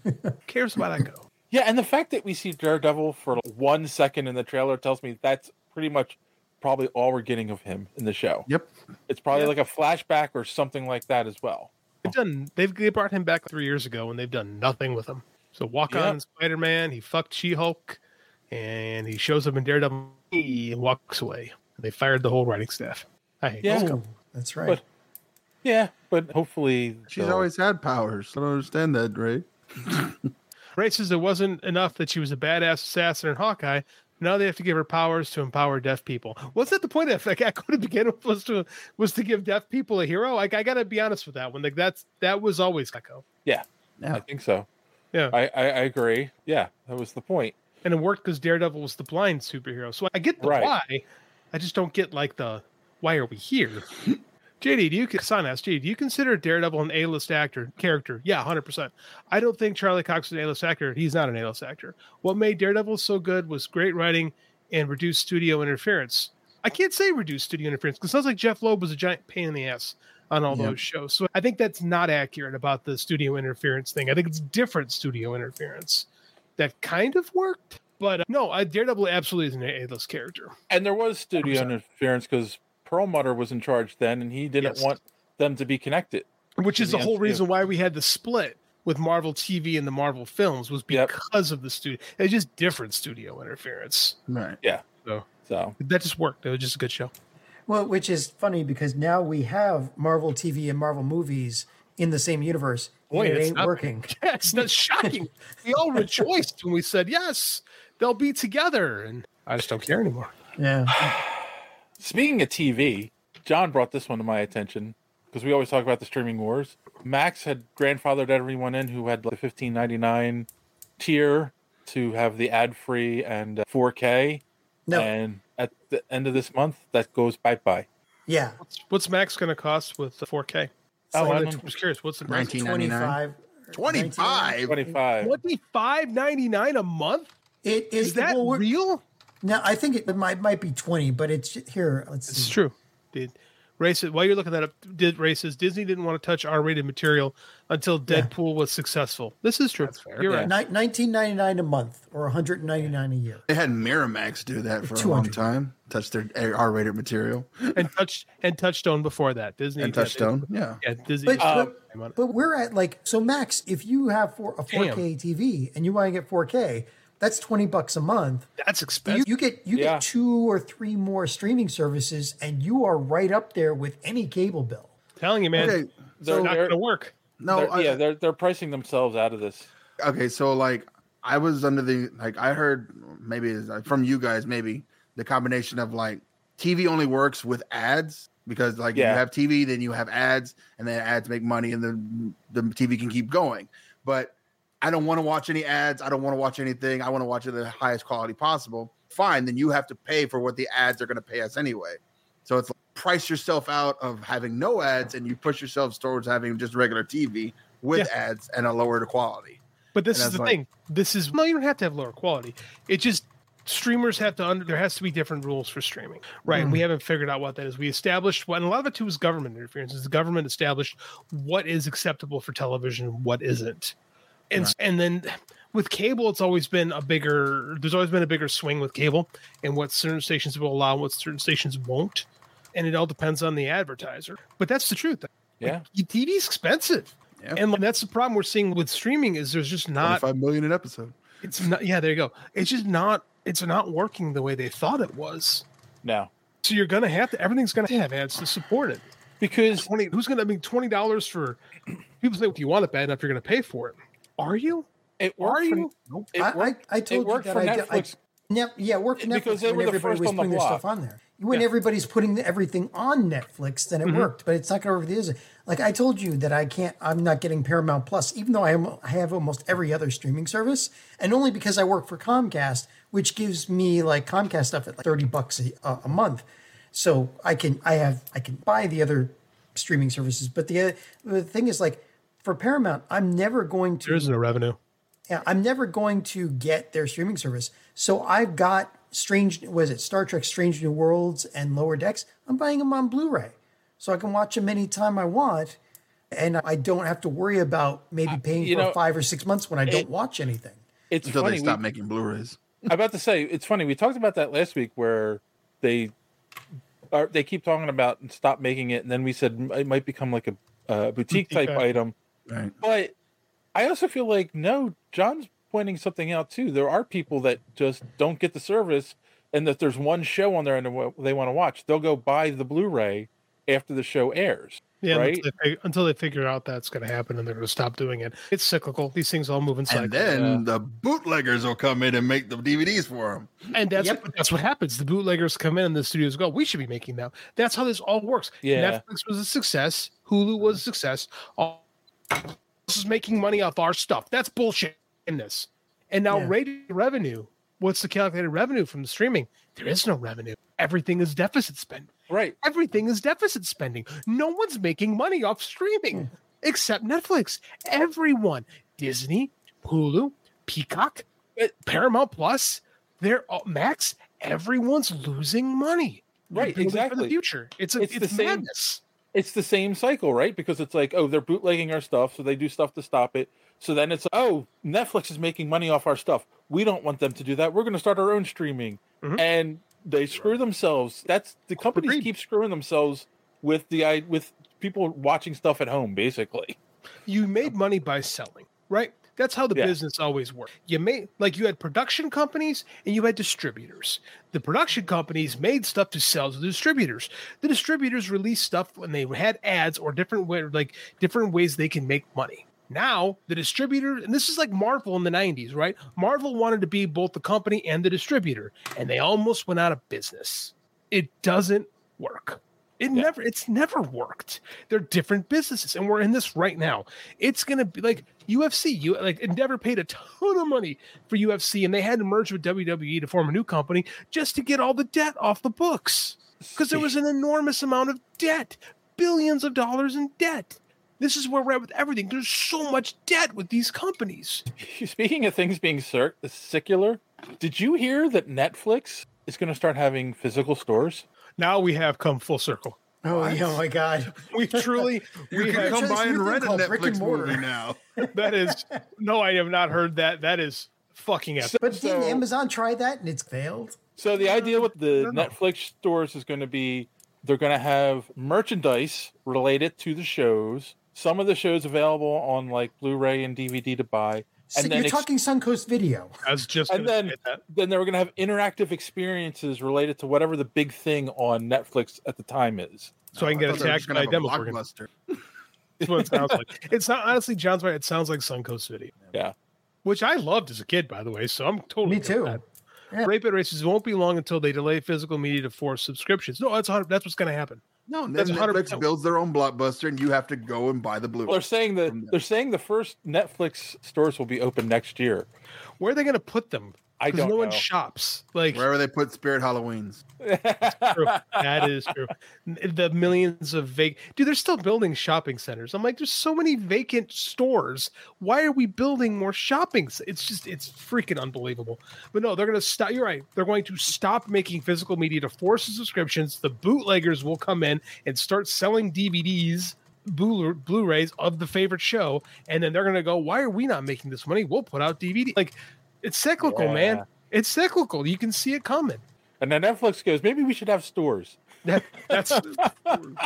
Who cares about Echo? Yeah, and the fact that we see Daredevil for one second in the trailer tells me that's pretty much probably all we're getting of him in the show. Yep. It's probably like a flashback or something like that as well. They've done. They've they brought him back three years ago, and they've done nothing with him. So walk Yeah. on Spider Man. He fucked She Hulk, and he shows up in Daredevil and walks away. They fired the whole writing staff. I hate Yeah. this Oh, that's right. But- Yeah, but hopefully She's they'll- always had powers. I don't understand that, Ray. Ray says it wasn't enough that she was a badass assassin in Hawkeye. Now they have to give her powers to empower deaf people. Wasn't that the point of like Echo to begin with was to was to give deaf people a hero? Like I gotta be honest with that one. Like that's that was always Echo. Yeah, Yeah. I think so. Yeah. I, I, I agree. Yeah, that was the point. And it worked because Daredevil was the blind superhero. So I get the Right. why. I just don't get like the why are we here? JD, do you son asked JD, do you consider Daredevil an A-list actor character? Yeah, hundred percent. I don't think Charlie Cox is an A-list actor. He's not an A-list actor. What made Daredevil so good was great writing and reduced studio interference. I can't say reduced studio interference because it sounds like Jeph Loeb was a giant pain in the ass on all Yep. those shows. So I think that's not accurate about the studio interference thing. I think it's different studio interference that kind of worked. But uh, no, I, Daredevil absolutely is an A-list character. And there was studio 100%. interference because Perlmutter was in charge then, and he didn't Yes. want them to be connected. which is the whole MCU. reason why we had the split with Marvel TV and the Marvel films was Yep. because of the studio. It's just different studio interference. Right. Yeah. So So that just worked. It was just a good show. Well, which is funny because now we have Marvel TV and Marvel movies in the same universe. Boy, and it ain't not- working. Yeah, it's not shocking. we all rejoiced when we said yes, they'll be together, and I just don't care anymore. Yeah. Speaking of TV, John brought this one to my attention because we always talk about the streaming wars. Max had grandfathered everyone in who had like the fifteen ninety nine tier to have the ad free and uh, 4K. No. And at the end of this month, that goes bye bye. Yeah. What's, what's Max going to cost with the 4K? Oh, I I was curious. What's the price? 1999. 25. 25. Twenty five. Twenty five ninety nine a month. It, it, Is that well, real? No, I think it might might be 20, but it's here. Let's see. It's see. true. Did races while you're looking that up? Did races Disney didn't want to touch R-rated material until Deadpool was successful. This is true. You're Yeah. right. Ni- 19.99 a month or 199 a year. They had Miramax do that for a long time. Touch their R-rated material. And touch and Touchstone before that. Disney And yeah, Touchstone, they- yeah. yeah. Disney. But, Um, but, but we're at like so max. If you have for a 4K TV and you want to get 4K, that's 20 bucks a month. That's expensive. you get you Yeah. get two or three more streaming services, and you are right up there with any cable bill. telling you, man, Okay, it's so not they're- going to work. No, They're- I- yeah, they're they're pricing themselves out of this. okay so like i was under the like i heard maybe it's, from you guys maybe the combination of like tv only works with ads because like if Yeah. you have tv then you have ads and then ads make money and the the tv can keep going but i don't want to watch any ads i don't want to watch anything i want to watch it the highest quality possible fine then you have to pay for what the ads are going to pay us anyway so it's like, price yourself out of having no ads and you push yourselves towards having just regular tv with ads and a lower quality But this And is the like- thing. This is no, you don't have to have lower quality. It just streamers have to under. There has to be different rules for streaming, right? And we mm. haven't figured out what that is. We established what, and a lot of it too is government interference. Is the government established what is acceptable for television, and what isn't, and s- and then with cable, it's always been a bigger. There's always been a bigger swing with cable, and what certain stations will allow, and what certain stations won't, and it all depends on the advertiser. But that's the truth. Yeah. TV's expensive. Yeah. And that's the problem we're seeing with streaming is there's just not five million an episode it's not yeah there you go it's just not it's not working the way they thought it was No. so you're gonna have to everything's gonna have ads to support it because 20, who's going to I mean twenty dollars for people say if you want it bad enough you're going to pay for it. Are you? It Are worked for- you? it I, worked- I, I told it worked you for that I, did- I, Netflix. Nep- yeah, worked for Netflix Because they when were the everybody first was on the putting their stuff on there. When Yeah. everybody's putting everything on Netflix, then it Mhm. worked. But it's not going to over the other. Like I told you that I can't. I'm not getting Paramount Plus, even though I, am, I have almost every other streaming service, and only because I work for Comcast, which gives me like Comcast stuff at like thirty bucks a, a a month. So I can I have I can buy the other streaming services. But the the thing is like for Paramount, I'm never going to. There is no revenue. Yeah, I'm never going to get their streaming service. So I've got Strange, was it Star Trek Strange New Worlds and Lower Decks? I'm buying them on Blu ray. So I can watch them anytime I want. And I don't have to worry about maybe paying you for know, five or six months when I don't watch anything. It's Until funny. they stop we- making Blu-rays. I'm about to say it's funny. We talked about that last week where they are they keep talking about and stop making it, and then we said it might become like a, uh boutique type item. item. Right. But I also feel like no, John's pointing something out too. There are people that just don't get the service, and that there's one show on there and they want to watch, they'll go buy the Blu-ray after the show airs. Yeah, right. until, they, until they figure out that's going to happen and they're going to stop doing it. It's cyclical. These things all move in cycles. And then the bootleggers will come in and make the DVDs for them. And that's that's what happens. The bootleggers come in and the studios go, we should be making that. That's how this all works. Yeah. Netflix was a success. Hulu was a success. All this is making money off our stuff. That's bullshit in this. And now Yeah. rated revenue. What's the calculated revenue from the streaming? There is no revenue. Everything is deficit spend. Right. Everything is deficit spending. No one's making money off streaming except Netflix. Everyone, Disney, Hulu, Peacock, Paramount Plus, they're all, Max. Everyone's losing money. Right, Building For the future. It's a, it's, the same. It's the same cycle, right? Because it's like, oh, they're bootlegging our stuff, so they do stuff to stop it. So then it's, oh, Netflix is making money off our stuff. We don't want them to do that. We're going to start our own streaming, Mm-hmm. and they screw themselves. That's the companies keep screwing themselves with the i with people watching stuff at home, basically. you made money by selling, right? That's how the Yeah. business always worked. You made like you had production companies and you had distributors. The production companies made stuff to sell to the distributors. The distributors released stuff when they had ads or different way, like different ways they can make money. Now the distributor, and this is like Marvel in the '90s, right? Marvel wanted to be both the company and the distributor, and they almost went out of business. It doesn't work. It never it's never worked. They're different businesses and we're in this right now. It's going to be like UFC, you like Endeavor paid a ton of money for UFC and they had to merge with WWE to form a new company just to get all the debt off the books. Cuz there was an enormous amount of debt, billions of dollars in debt. This is where we're at with everything. There's so much debt with these companies. Speaking of things being cir- secular, did you hear that Netflix is going to start having physical stores? Now we have come full circle. Oh, yeah, oh my God. We truly You we can come by and rent a called and Netflix Mortar. movie now. that is no, I have not heard that. That is fucking epic. But didn't Amazon try that and it's failed? So the idea with the Netflix stores is going to be they're going to have merchandise related to the shows. Some of the shows available on like Blu-ray and DVD to buy, So and you're ex- talking Suncoast Video. I was just and then then they were going to have interactive experiences related to whatever the big thing on Netflix at the time is. So I can get thought they were attacked by a demo organ. blockbuster. That's what it sounds like. It's not honestly, John's right. It sounds like Suncoast Video. Yeah. Which I loved as a kid, by the way. So I'm totally Me too. that. Yeah. Rape Bit Races won't be long until they delay physical media to force subscriptions. No, that's 100 that's what's going to happen. No, That's Netflix 100%. builds their own blockbuster, and you have to go and buy the Blu-ray. Well, they're saying that they're saying the first Netflix stores will be open next year. Where are they going to put them? I 'Cause don't no one know. shops. Like Wherever they put Spirit Halloweens. that is true. The millions of vacant dude, they're still building shopping centers. I'm like, there's so many vacant stores. Why are we building more shopping? c- It's just it's freaking unbelievable. But no, they're gonna stop. You're right. They're going to stop making physical media to force the subscriptions. The bootleggers will come in and start selling DVDs. Blu- Blu-rays of the favorite show, and then they're gonna go. Why are we not making this money? We'll put out DVD. Like, it's cyclical, man. It's cyclical. You can see it coming. And then Netflix goes, maybe we should have stores. That, that's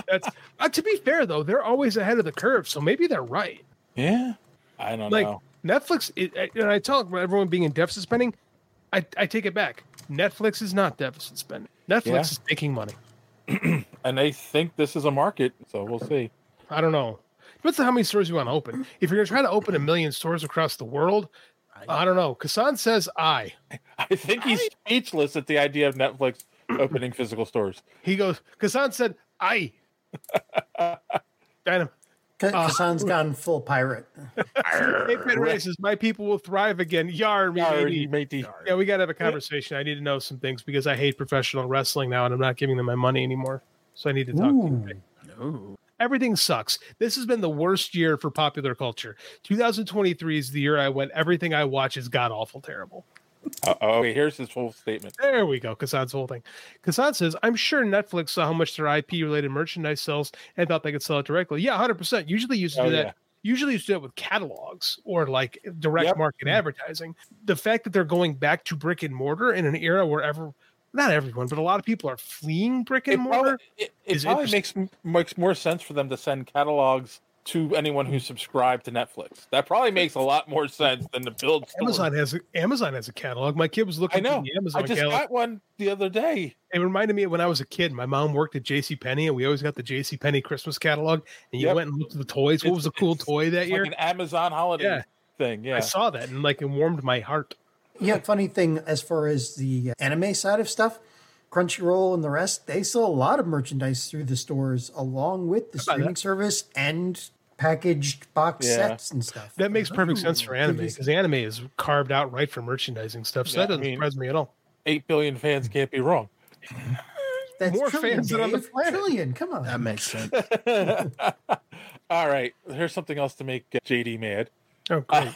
that's uh, to be fair though, they're always ahead of the curve, so maybe they're right. Yeah, I don't Like know. Netflix, it, and I talk about everyone being in deficit spending. I, I take it back. Netflix is not deficit spending. Netflix Yeah. is making money. and they think this is a market, so we'll see. I don't know. Depends on how many stores you want to open. If you're going to try to open a million stores across the world, I don't know. Kassan says I. I think he's speechless at the idea of Netflix opening physical stores. He goes, Kassan said I. Dynam. Kassan's uh, gone full pirate. Hey, Pit Races, my people will thrive again. Yar, matey. matey. Yeah, we got to have a conversation. I need to know some things because I hate professional wrestling now and I'm not giving them my money anymore. So I need to talk to you. Everything sucks. This has been the worst year for popular culture. 2023 is the year I went, everything I watch is god awful terrible. Uh, oh, here's his full statement. There we go. Kassan's whole thing. Kassan says, I'm sure Netflix saw how much their IP related merchandise sells and thought they could sell it directly. Yeah, 100%. Usually used to Oh, do that. yeah. Usually used to do it with catalogs or like direct Yep. market advertising. The fact that they're going back to brick and mortar in an era where ever, not everyone, but a lot of people are fleeing brick and It mortar. probably, it, it probably makes makes more sense for them to send catalogs to anyone who's subscribed to Netflix. That probably makes a lot more sense than to build stores. Amazon has a, Amazon has a catalog. My kid was I looking know. the Amazon I just catalog. got one the other day. It reminded me of when I was a kid. My mom worked at J.C. Penney, and we always got the J.C. Penney Christmas catalog. And you Yep. went and looked at the toys. What It's- was a cool toy that year? like an Amazon holiday Yeah. thing. Yeah. I saw that, and like it warmed my heart. Yeah, funny thing as far as the anime side of stuff, Crunchyroll and the rest, they sell a lot of merchandise through the stores along with the streaming that? service and packaged box Yeah. sets and stuff. That makes perfect sense for anime because anime is carved out right for merchandising stuff. So Yeah, that doesn't I mean- surprise me at all. Eight billion fans can't be wrong. That's More trillion, fans than on the planet. Trillion, come on. That makes sense. All right. Here's something else to make uh, JD mad. Oh, great.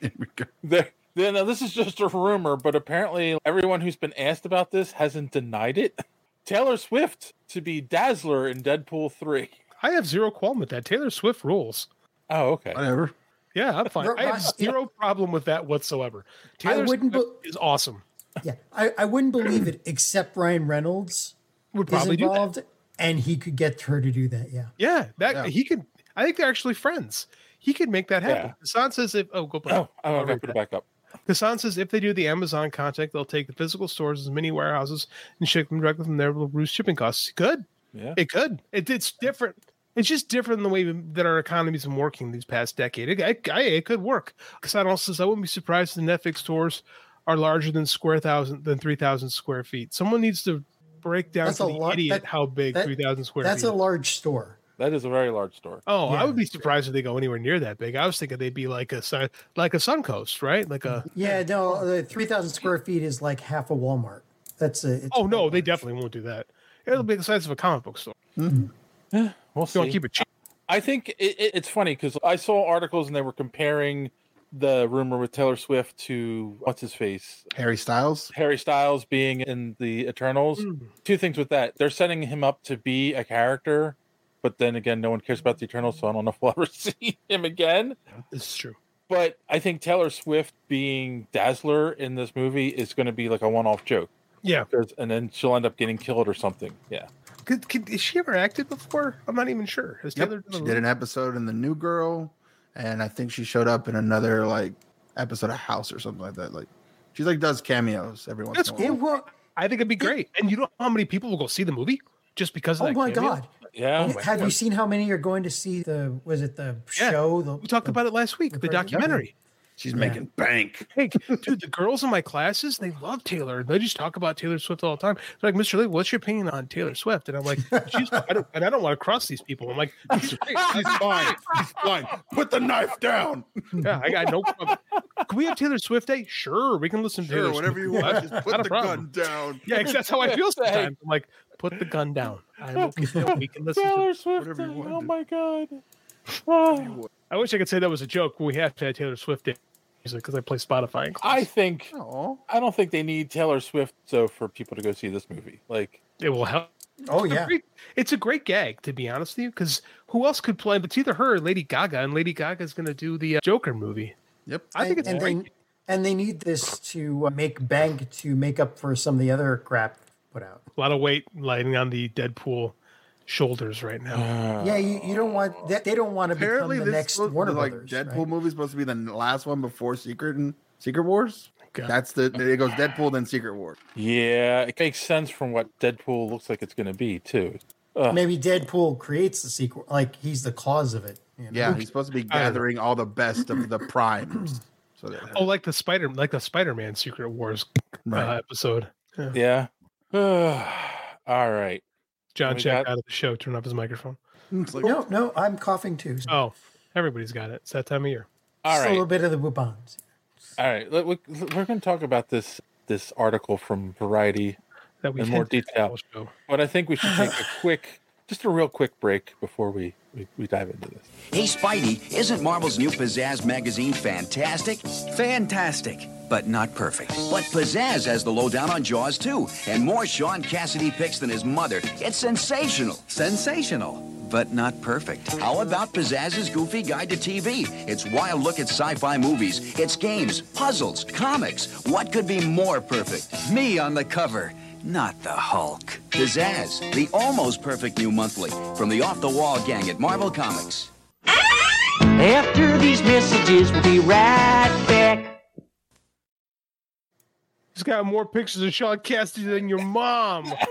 Here we go. There, then now this is just a rumor, but apparently everyone who's been asked about this hasn't denied it. Taylor Swift to be Dazzler in Deadpool three. I have zero qualm with that. Taylor Swift rules. Oh, okay. Whatever. Yeah, I'm fine. I have zero problem with that whatsoever. Taylor wouldn't Swift is awesome. Yeah, I, I wouldn't believe it except Ryan Reynolds Would is probably do that. involved and he could get her to do that. Yeah. Yeah, that Yeah. he could. I think they're actually friends. He could make that happen. Hassan says if oh go back. Oh, oh, I'll okay, read put it back up. Hassan says if they do the Amazon contact, they'll take the physical stores as mini warehouses and ship them directly from there with reduced shipping costs. Good. Yeah. It could. It, it's different. It's just different than the way that our economy's been working these past decade. It, it, it could work. Hassan also says I wouldn't be surprised if the Netflix stores are larger than square thousand than three thousand square feet. Someone needs to break down That's to a the lot- idiot that- how big that- three thousand square That's feet. That's a large store. That is a very large store. Oh, Yeah. I would be surprised if they go anywhere near that big. I was thinking they'd be like a sun- like a Suncoast, right? Like a Yeah, no, the 3,000 square feet is like half a Walmart. That's a. It's oh no, they definitely won't do that. It'll be the size of a comic book store. We'll You want see. to keep it cheap? I think it, it, it's funny because I saw articles and they were comparing the rumor with Taylor Swift to what's his face, Harry Styles. Harry Styles being in the Eternals. Hmm. Two things with that: they're setting him up to be a character, but then again, no one cares about the Eternals, so I don't know if we'll ever see him again. This is true. But I think Taylor Swift being Dazzler in this movie is going to be like a one-off joke. Yeah. 'Cause- and then she'll end up getting killed or something. Yeah. Could, could, has she ever acted before? I'm not even sure. Has Taylor She did an episode in The New Girl, and I think she showed up in another like episode of House or something like that. Like she's like does cameos every once That's in a while. It. I think it'd be great. And you know how many people will go see the movie just because of Oh that my cameo? God. Yeah. Oh have you seen how many are going to see the, was it the Yeah. show? The, We talked about it last week, the Yep. documentary. She's Yeah. making bank. Hey, dude, the girls in my classes, they love Taylor. They just talk about Taylor Swift all the time. They're like, Mr. Lee, what's your opinion on Taylor Swift? And I'm like, she's, I don't, and I don't want to cross these people. I'm like, she's. She's fine. She's fine. Put the knife down. Yeah, I got no problem. Can we have Taylor Swift Day? Sure, we can listen to Sure, Taylor whatever Swift. you want. Just put the problem. gun down. Yeah, 'cause that's how I feel sometimes. I'm like, put the gun down. I'm okay. No, we can listen to Swift. whatever you want Oh my god. Oh. I wish I could say that was a joke. We have to have Taylor Swift in music because I play Spotify. in class. I think Aw. I don't think they need Taylor Swift so for people to go see this movie. Like it will help. Oh, It's a yeah. great- it's a great gag, to be honest with you, because who else could play? But it's either her or Lady Gaga, and Lady Gaga is going to do the uh, Joker movie. Yep. I think it's and great. they, and they need this to uh, make bank to make up for some of the other crap put out. A lot of weight lying on the Deadpool shoulders right now. yeah, you, you don't want that. They don't want to become Apparently, the this next supposed- Warner the, like Brothers. Deadpool right? movie supposed to be the last one before Secret and Secret Wars. Okay. That's the it goes Deadpool then Secret Wars. yeah, it makes sense from what Deadpool looks like it's going to be too. Ugh. Maybe Deadpool creates the sequel, like he's the cause of it. you know? Yeah, he's supposed to be I don't know. gathering all the best of the primes. So that Oh, like the Spider, like the Spider-Man Secret Wars uh, Right. episode. Yeah. All right. John We checked got- out of the show. Turn off his microphone. Mm, no, no, I'm coughing too. so Oh, everybody's got it. It's that time of year. All just a little bit of the bubons. All right. We- We're going to talk about this this article from Variety That we in more detail. show. But I think we should take a quick, just a real quick break before we, we, we dive into this. Hey, Spidey, isn't Marvel's new Pizzazz magazine fantastic? Fantastic, but not perfect. But Pizzazz has the lowdown on Jaws, too, and more Shaun Cassidy picks than his mother. It's sensational. Sensational. But not perfect. How about Pizzazz's Goofy Guide to TV? It's wild look at sci-fi movies. It's games, puzzles, comics. What could be more perfect? Me on the cover. Not the Hulk. Pizzazz, the almost perfect new monthly from the off-the-wall gang at Marvel Comics. After these messages, we'll be right back. He's got more pictures of Shaun Cassidy than your mom.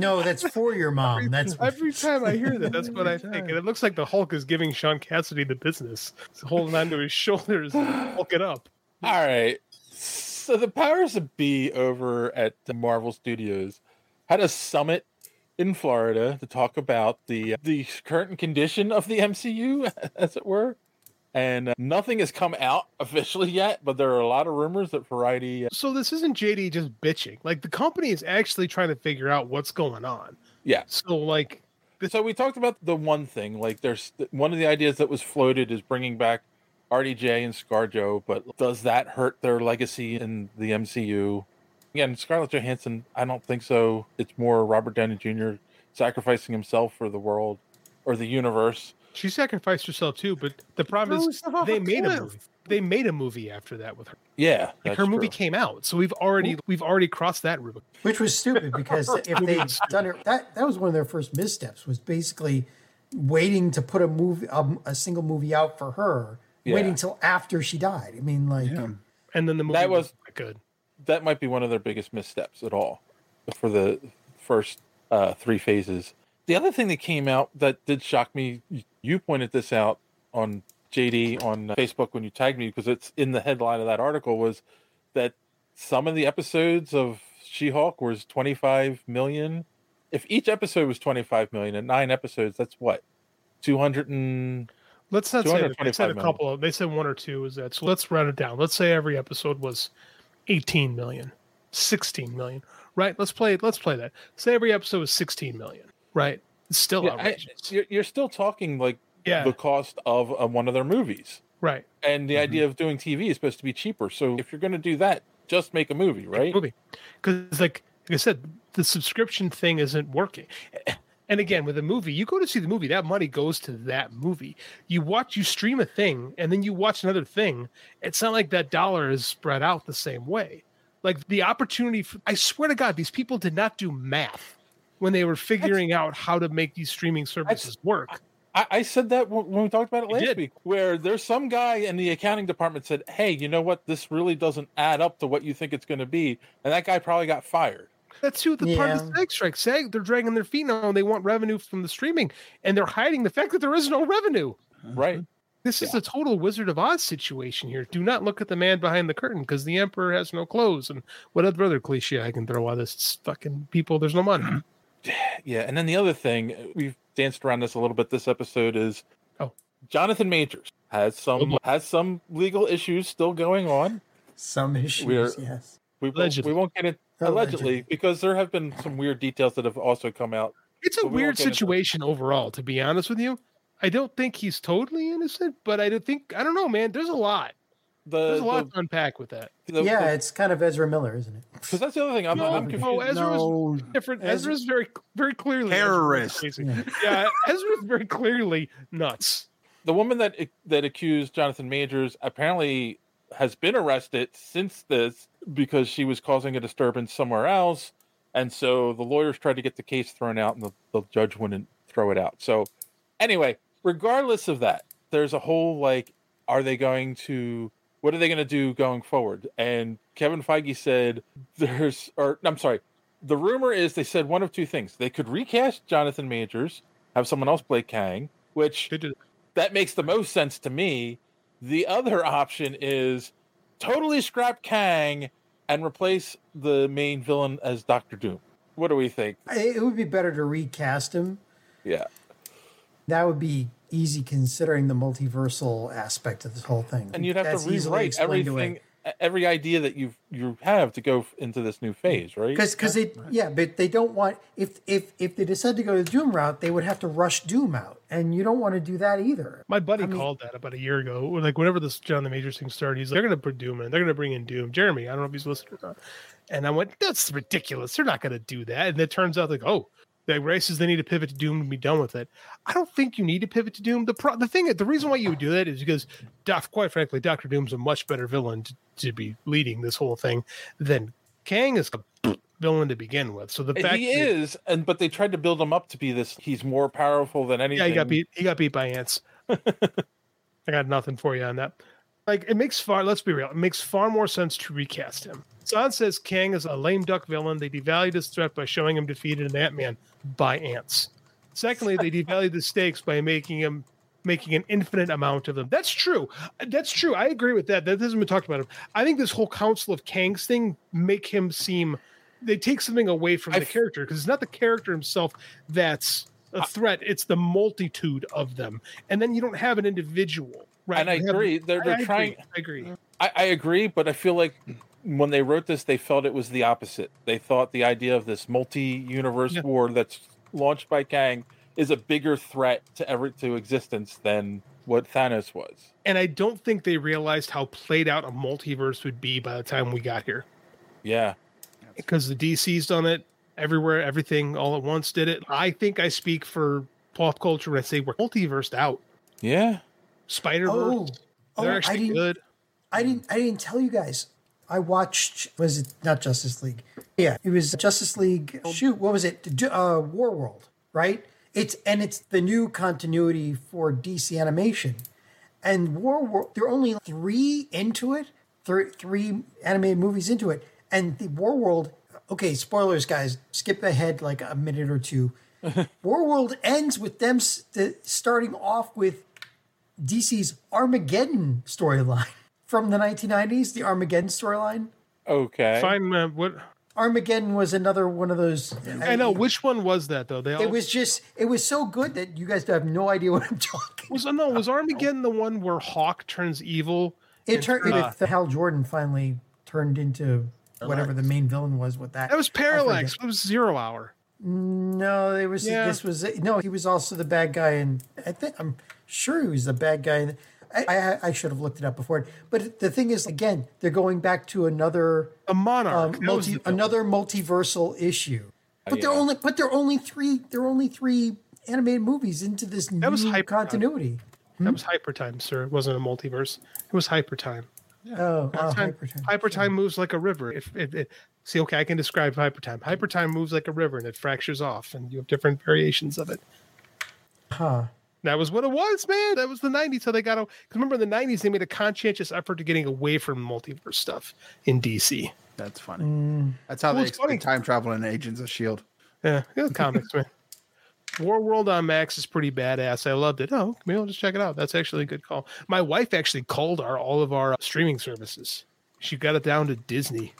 No, that's for your mom. That's Every time I hear that, that's what I think. And it looks like the Hulk is giving Shaun Cassidy the business. He's holding onto his shoulders and it up. All right. So the powers of be over at the Marvel Studios had a summit in Florida to talk about the the current condition of the MCU, as it were. And uh, nothing has come out officially yet, but there are a lot of rumors that Variety. uh, So this isn't JD just bitching. Like the company is actually trying to figure out what's going on. Yeah. So like, so we talked about the one thing. Like, there's one of the ideas that was floated is bringing back RDJ and ScarJo, but does that hurt their legacy in the MCU? Again, Scarlett Johansson, I don't think so. It's more Robert Downey Jr. sacrificing himself for the world or the universe. She sacrificed herself too, but the problem Throw is herself off they a made a movie. They made a movie after that with her. Yeah, Like that's her movie true. came out, so we've already we've already crossed that Rubicon. which was stupid because if they'd done it, that that was one of their first missteps. Was basically waiting to put a movie, um, a single movie out for her, Yeah. waiting till after she died. I mean, like, and then the movie that was wasn't good. That might be one of their biggest missteps at all for the first uh, three phases. The other thing that came out that did shock me, you pointed this out on JD on uh, Facebook when you tagged me because it's in the headline of that article was that some of the episodes of She-Hulk was 25 million. If each episode was 25 million and nine episodes, that's what 200 and Let's not say. They said a 225 million. couple of. They said one or two is that. So let's round it down. Let's say every episode was 18 million, 16 million. Right? Let's play. Let's play that. Say every episode was 16 million. Right? It's still Yeah, I- you're, you're still talking like Yeah. the cost of uh, one of their movies. Right. And the idea of doing TV is supposed to be cheaper. So if you're going to do that, just make a movie, right? movie because like like I said, the subscription thing isn't working. And again, with a movie, you go to see the movie, that money goes to that movie. You watch, you stream a thing, and then you watch another thing. It's not like that dollar is spread out the same way. Like the opportunity, for, I swear to God, these people did not do math when they were figuring out how to make these streaming services work. I, I said that when when we talked about it last did. week, where there's some guy in the accounting department said, "Hey, you know what? This really doesn't add up to what you think it's going to be," and that guy probably got fired. That's too the part of the SAG strike. SAG, they're dragging their feet now and they want revenue from the streaming, and they're hiding the fact that there is no revenue. Uh-huh. Right. This is a total Wizard of Oz situation here. Do not look at the man behind the curtain because the emperor has no clothes and whatever other cliche I can throw at this it's fucking people. There's no money. Yeah, and then the other thing uh, we've danced around this a little bit this episode is oh, Jonathan Majors has some oh, has some legal issues still going on. Some issues, We're- yes. We, won't- Allegedly. we won't get it allegedly because there have been some weird details that have also come out. It's a but we won't weird into- situation overall, to be honest with you. I don't think he's totally innocent, but I don't think I don't know, man. There's a lot. The, There's a lot to unpack with that. yeah, it's kind of Ezra Miller, isn't it? Because that's the other thing. I'm, No, I'm no, confused. Ezra was different. Ezra- Ezra's very, very clearly Terrorist. Ezra's crazy. Yeah, Ezra's very clearly nuts. the woman that that accused Jonathan Majors apparently has been arrested since this because she was causing a disturbance somewhere else, and so the lawyers tried to get the case thrown out, and the, the judge wouldn't throw it out. So, anyway, regardless of that, there's a whole like, are they going to? What are they going to do going forward? And Kevin Feige said there's, or I'm sorry, the rumor is they said one of two things. They could recast Jonathan Majors, have someone else play Kang, which that makes the most sense to me. The other option is totally scrap Kang and replace the main villain as Doctor Doom. What do we think? It would be better to recast him. Yeah. That would be easy considering the multiversal aspect of this whole thing. And you'd have That's to easily rewrite explained away. everything, every idea that you you have to go into this new phase, right? because because they yeah but they don't want if if if they decide to go the doom route they would have to rush doom out and you don't want to do that either My buddy I mean- called that about a year ago. Like whenever this John the Major thing started, he's like, they're gonna put Doom in. They're gonna bring in Doom. Jeremy, I don't know if he's listening or not. And I went, that's ridiculous. They're not gonna do that. And it turns out like, oh, the races they need to pivot to Doom and be done with it. I don't think you need to pivot to Doom. The pro- the thing, the reason why you would do that is because, quite frankly, Doctor Doom's a much better villain to, to be leading this whole thing than Kang is a villain to begin with. So the fact he that- is, and but they tried to build him up to be this. He's more powerful than anything. Yeah, he got beat. He got beat by ants. I got nothing for you on that. Like it makes far. Let's be real. It makes far more sense to recast him. Zahn says Kang is a lame duck villain. They devalued his threat by showing him defeated in Ant Man by ants. Secondly, they devalued the stakes by making him making an infinite amount of them. That's true. That's true. I agree with that. That hasn't been talked about. I think this whole Council of Kangs thing make him seem they take something away from the character because it's not the character himself that's a threat. It's the multitude of them, and then you don't have an individual. Right? And I You have- agree. They're they're I agree. trying. I agree. I, I agree, but I feel like when they wrote this, they felt it was the opposite. They thought the idea of this multi-universe war that's launched by Kang is a bigger threat to ever to existence than what Thanos was. And I don't think they realized how played out a multiverse would be by the time we got here. Yeah. Because the DC's done it everywhere, everything all at once did it. I think I speak for pop culture when I say we're multiversed out. Yeah. Spider Verse. Oh, oh, they're oh, I actually didn't- good. I didn't. I didn't tell you guys. I watched. Was it not Justice League? Yeah, it was Justice League. Shoot, what was it? Uh, Warworld, right? It's and it's the new continuity for DC animation. And Warworld, there are only three into it, three, three animated movies into it, and the Warworld. Okay, spoilers, guys. Skip ahead like a minute or two. Warworld ends with them st- starting off with DC's Armageddon storyline from the 1990s, the Armageddon storyline. Okay. Fine. Uh, what? Armageddon was another one of those. I know which one was that though. They all It was just, it was so good that you guys have no idea what I'm talking. was no was Armageddon the one where Hawk turns evil? It turned. Uh, it, Hal Jordan finally turned into whatever the main villain was with that. that was Parallax. It was Zero Hour. No, it was. Yeah. This was no. He was also the bad guy, and I think I'm sure he was the bad guy. I, I I should have looked it up before. But the thing is, again, they're going back to another a monarch, um, multi, the another multiversal issue. But they're only but they're only three they're only three animated movies into this That was new hyper continuity. That was hyper time, sir. It wasn't a multiverse. It was hyper time. Oh, oh, time, hyper hyper time moves like a river. If it, it, see, okay, I can describe hyper time. Hyper time moves like a river, and it fractures off, and you have different variations of it. Huh. That was what it was, man. That was the '90s. So they got to. Because remember, in the '90s, they made a conscientious effort to getting away from multiverse stuff in DC. That's funny. Mm. That's how Well, they it's explain funny. time travel in Agents of Shield. Yeah, yeah comics, man. Warworld on Max is pretty badass. I loved it. Oh, maybe I'll just check it out. That's actually a good call. My wife actually called our all of our streaming services. She got it down to Disney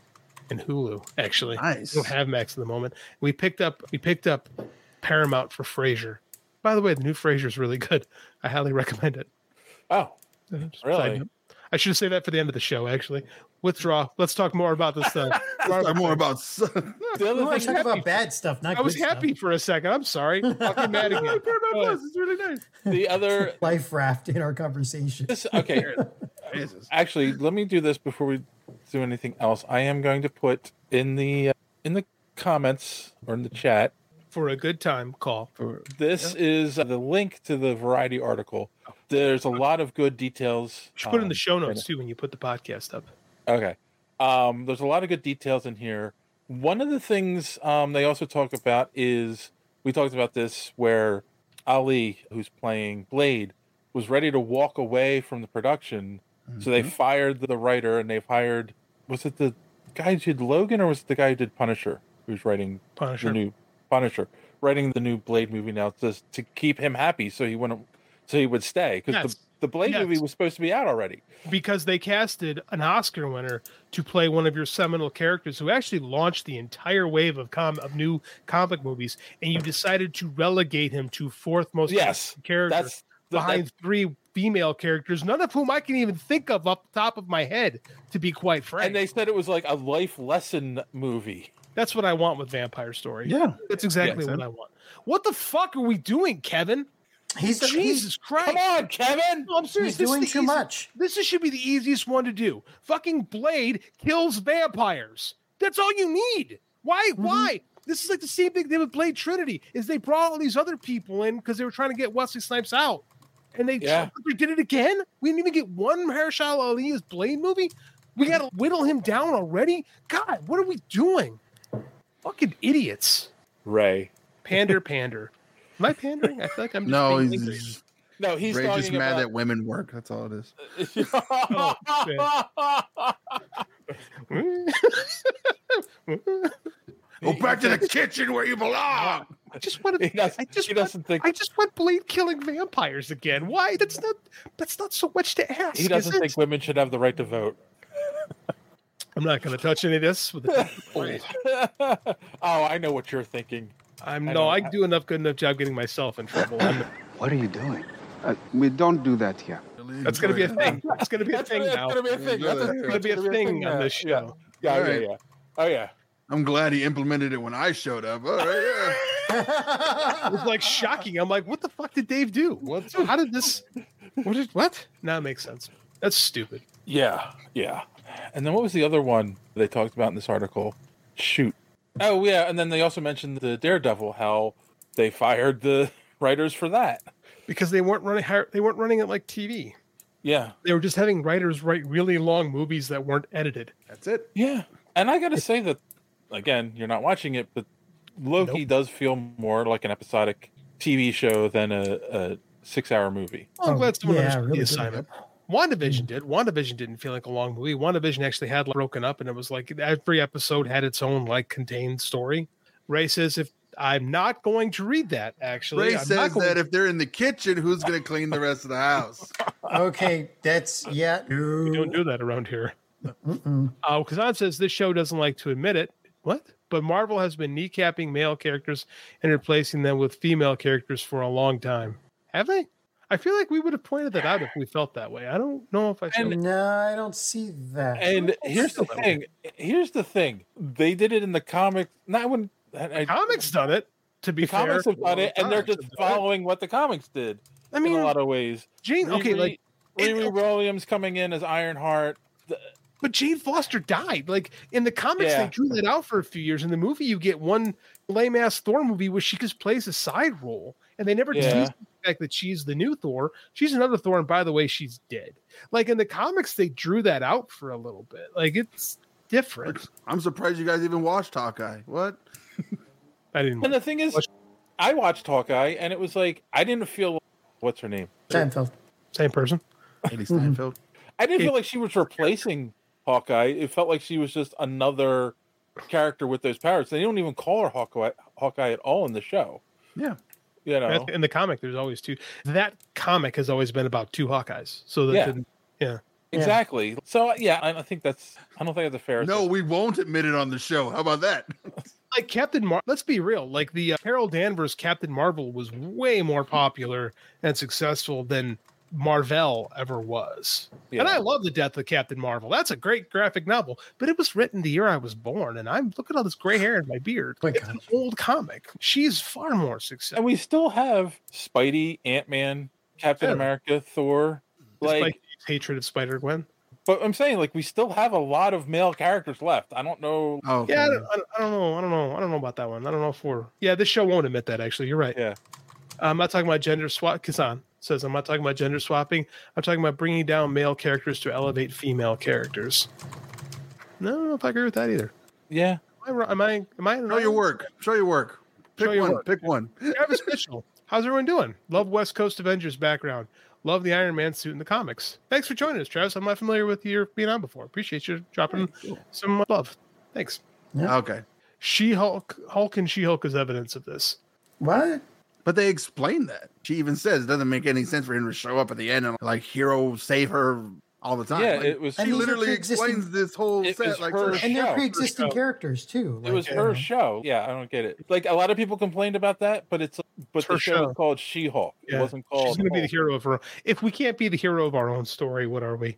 and Hulu. Actually, Nice. We don't have Max at the moment. We picked up we picked up Paramount for Frasier. By the way, the new Frasier is really good. I highly recommend it. Oh, Just really? I should say that for the end of the show. Actually, withdraw. Let's talk more about this stuff. Let's talk more about. The We other thing, talk about bad stuff, not I was good stuff. happy for a second. I'm sorry. I'll get mad again. Go ahead. It's really nice. the other life raft in our conversation. This, okay. Actually, let me do this before we do anything else. I am going to put in the uh, in the comments or in the chat. For a good time, call. This is the link to the Variety article. There's a lot of good details. You should put it in the um, show notes too when you put the podcast up. Okay. Um, there's a lot of good details in here. One of the things um, they also talk about is we talked about this where Ali, who's playing Blade, was ready to walk away from the production. So they Mhm. fired the writer and they've hired, was it the guy who did Logan or was it the guy who did Punisher? who's writing Punisher. the new Punisher, writing the new Blade movie now, just to keep him happy, so he wouldn't, so he would stay because Yes. the the Blade Yes. movie was supposed to be out already. because they casted an Oscar winner to play one of your seminal characters who actually launched the entire wave of com of new comic movies, and you decided to relegate him to fourth most Yes, character that- behind three female characters, none of whom I can even think of up the top of my head, to be quite frank. And they said it was like a life lesson movie. That's what I want with Vampire Story. Yeah. that's exactly Yeah, what I want. What the fuck are we doing, Kevin? He's Jesus Christ! Come on, Kevin! No, I'm serious. He's this doing the too easy- much. This is, should be the easiest one to do. Fucking Blade kills vampires. That's all you need. Why? Mm-hmm. Why? This is like the same big thing they did with Blade Trinity. Is they brought all these other people in because they were trying to get Wesley Snipes out, and they, Yeah. they did it again. We didn't even get one Mahershala Ali's Blade movie. We got to whittle him down already. God, what are we doing? Fucking idiots. Ray. Pander, pander. Am I pandering? I feel like I'm just No, being he's angry. just, No, he's Ray's just mad about- that women work. That's all it is. Oh, Go back to the kitchen where you belong. I just want to. He does- I just he want, doesn't think- I just want Blade killing vampires again. Why? That's not. That's not so much to ask. He doesn't is it? think women should have the right to vote. I'm not going to touch any of this with oh, I know what you're thinking. I'm I no. know. I do enough good enough job getting myself in trouble. What are you doing? Uh, we don't do that here. that's going to be a thing. It's going to be a thing that's now. gonna be a thing. That's, That's going to be a thing on this show. Yeah, yeah, right. yeah. Oh yeah. I'm glad he implemented it when I showed up. All right, yeah. It was like shocking. I'm like, what the fuck did Dave do? What? How did this? What? Did, what? Now it makes sense. That's stupid. Yeah, yeah. And then what was the other one they talked about in this article? Shoot. Oh yeah, and then they also mentioned the Daredevil, how they fired the writers for that. Because they weren't running. They weren't running it like TV. Yeah, They were just having writers write really long movies that weren't edited. That's it. yeah. And I gotta say that again, you're not watching it, but Loki does feel more like an episodic TV show than a, a six-hour movie. Well, I'm glad someone yeah, understood really the good. Assignment. WandaVision did. WandaVision didn't feel like a long movie. WandaVision actually had like, broken up, and it was like every episode had its own like contained story. Ray says, "If I'm not going to read that, actually, Ray I'm says going that if they're in the kitchen, who's going to clean the rest of the house? Okay, that's yeah. we don't do that around here." Mm-mm. Uh, Kazan says this show doesn't like to admit it. What? But Marvel has been kneecapping male characters and replacing them with female characters for a long time. Have they? I feel like we would have pointed that out if we felt that way. I don't know if I feel No, I don't see that. And here's the thing. Here's the thing. They did it in the comic. Not when I, comics done it. To be the fair, comics have done it, and they're just have it. following what the comics did. I mean, in a lot of ways. Jane. Okay, Riri- like Riri Williams coming in as Ironheart. The- But Jane Foster died. Like in the comics, Yeah. they drew that out for a few years. In the movie, you get one lame ass Thor movie where she just plays a side role, and they never Yeah. Tease the fact that she's the new Thor. She's another Thor, and by the way, she's dead. Like in the comics, they drew that out for a little bit. Like it's different. I'm surprised you guys even watched Hawkeye. What? I didn't. And the thing is, I watched Hawkeye, and it was like I didn't feel. What's her name? Seinfeld. Same person. Hailee Steinfeld. I didn't feel like she was replacing Hawkeye. It felt like she was just another character with those powers. They don't even call her Hawkeye, Hawkeye at all in the show. Yeah. You know. In the comic, there's always two. That comic has always been about two Hawkeyes. So that Yeah. didn't- yeah. Exactly. So yeah, I I think that's. I don't think that's a fair. No, we won't admit it on the show. How about that? like Captain Mar. Let's be real. Like the uh, Carol Danvers Captain Marvel was way more popular and successful than Marvel ever was. And I love the death of Captain Marvel. That's a great graphic novel, but it was written the year I was born, and I'm look at all this gray hair in my beard. it's an old comic. She's far more successful. And we still have Spidey, Ant Man, Captain Yeah. America, Thor. Despite Like, hatred of Spider Gwen. but I'm saying like we still have a lot of male characters left. I don't know. Oh, Yeah, I don't, I don't- I don't know. I don't know. I don't know about that one. I don't know if we're. Yeah, this show won't admit that. Actually, you're right. Yeah. I'm not talking about gender swap. Kazan says I'm not talking about gender swapping. I'm talking about bringing down male characters to elevate female characters. No, I don't know if I agree with that either. Yeah. Am I? wrong? Am I? Am I Show your work. Show your work. Pick Show one. work. Pick one. Travis Mitchell. How's everyone doing? Love West Coast Avengers background. Love the Iron Man suit in the comics. Thanks for joining us, Travis. I'm not familiar with your being on before. Appreciate you dropping some love. Thanks. Okay. She Hulk, Hulk, and She Hulk is evidence of this. What? But they explain that. She even says it doesn't make any sense for him to show up at the end and like hero save her all the time. Yeah, Like, it was- She And these are literally explains this whole It set was like her so- And they're show. pre-existing Her characters too. It was her uh, show. Yeah, I don't get it. Like a lot of people complained about that, but it's but her the show show. was called She-Hulk. It wasn't called. She's going to be the hero of her. If we can't be the hero of our own story, what are we?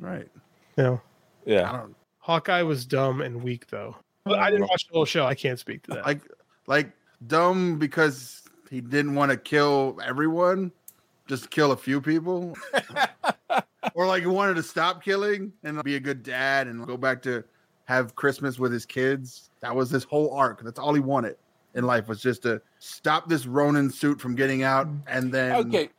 right. You know, Yeah. Hawkeye was dumb and weak though. But I didn't watch the whole show. I can't speak to that. Like like dumb because he didn't want to kill everyone, just kill a few people. or like he wanted to stop killing and be a good dad and go back to have Christmas with his kids. That was his whole arc. That's all he wanted in life was just to stop this Ronin suit from getting out mm. and then Okay.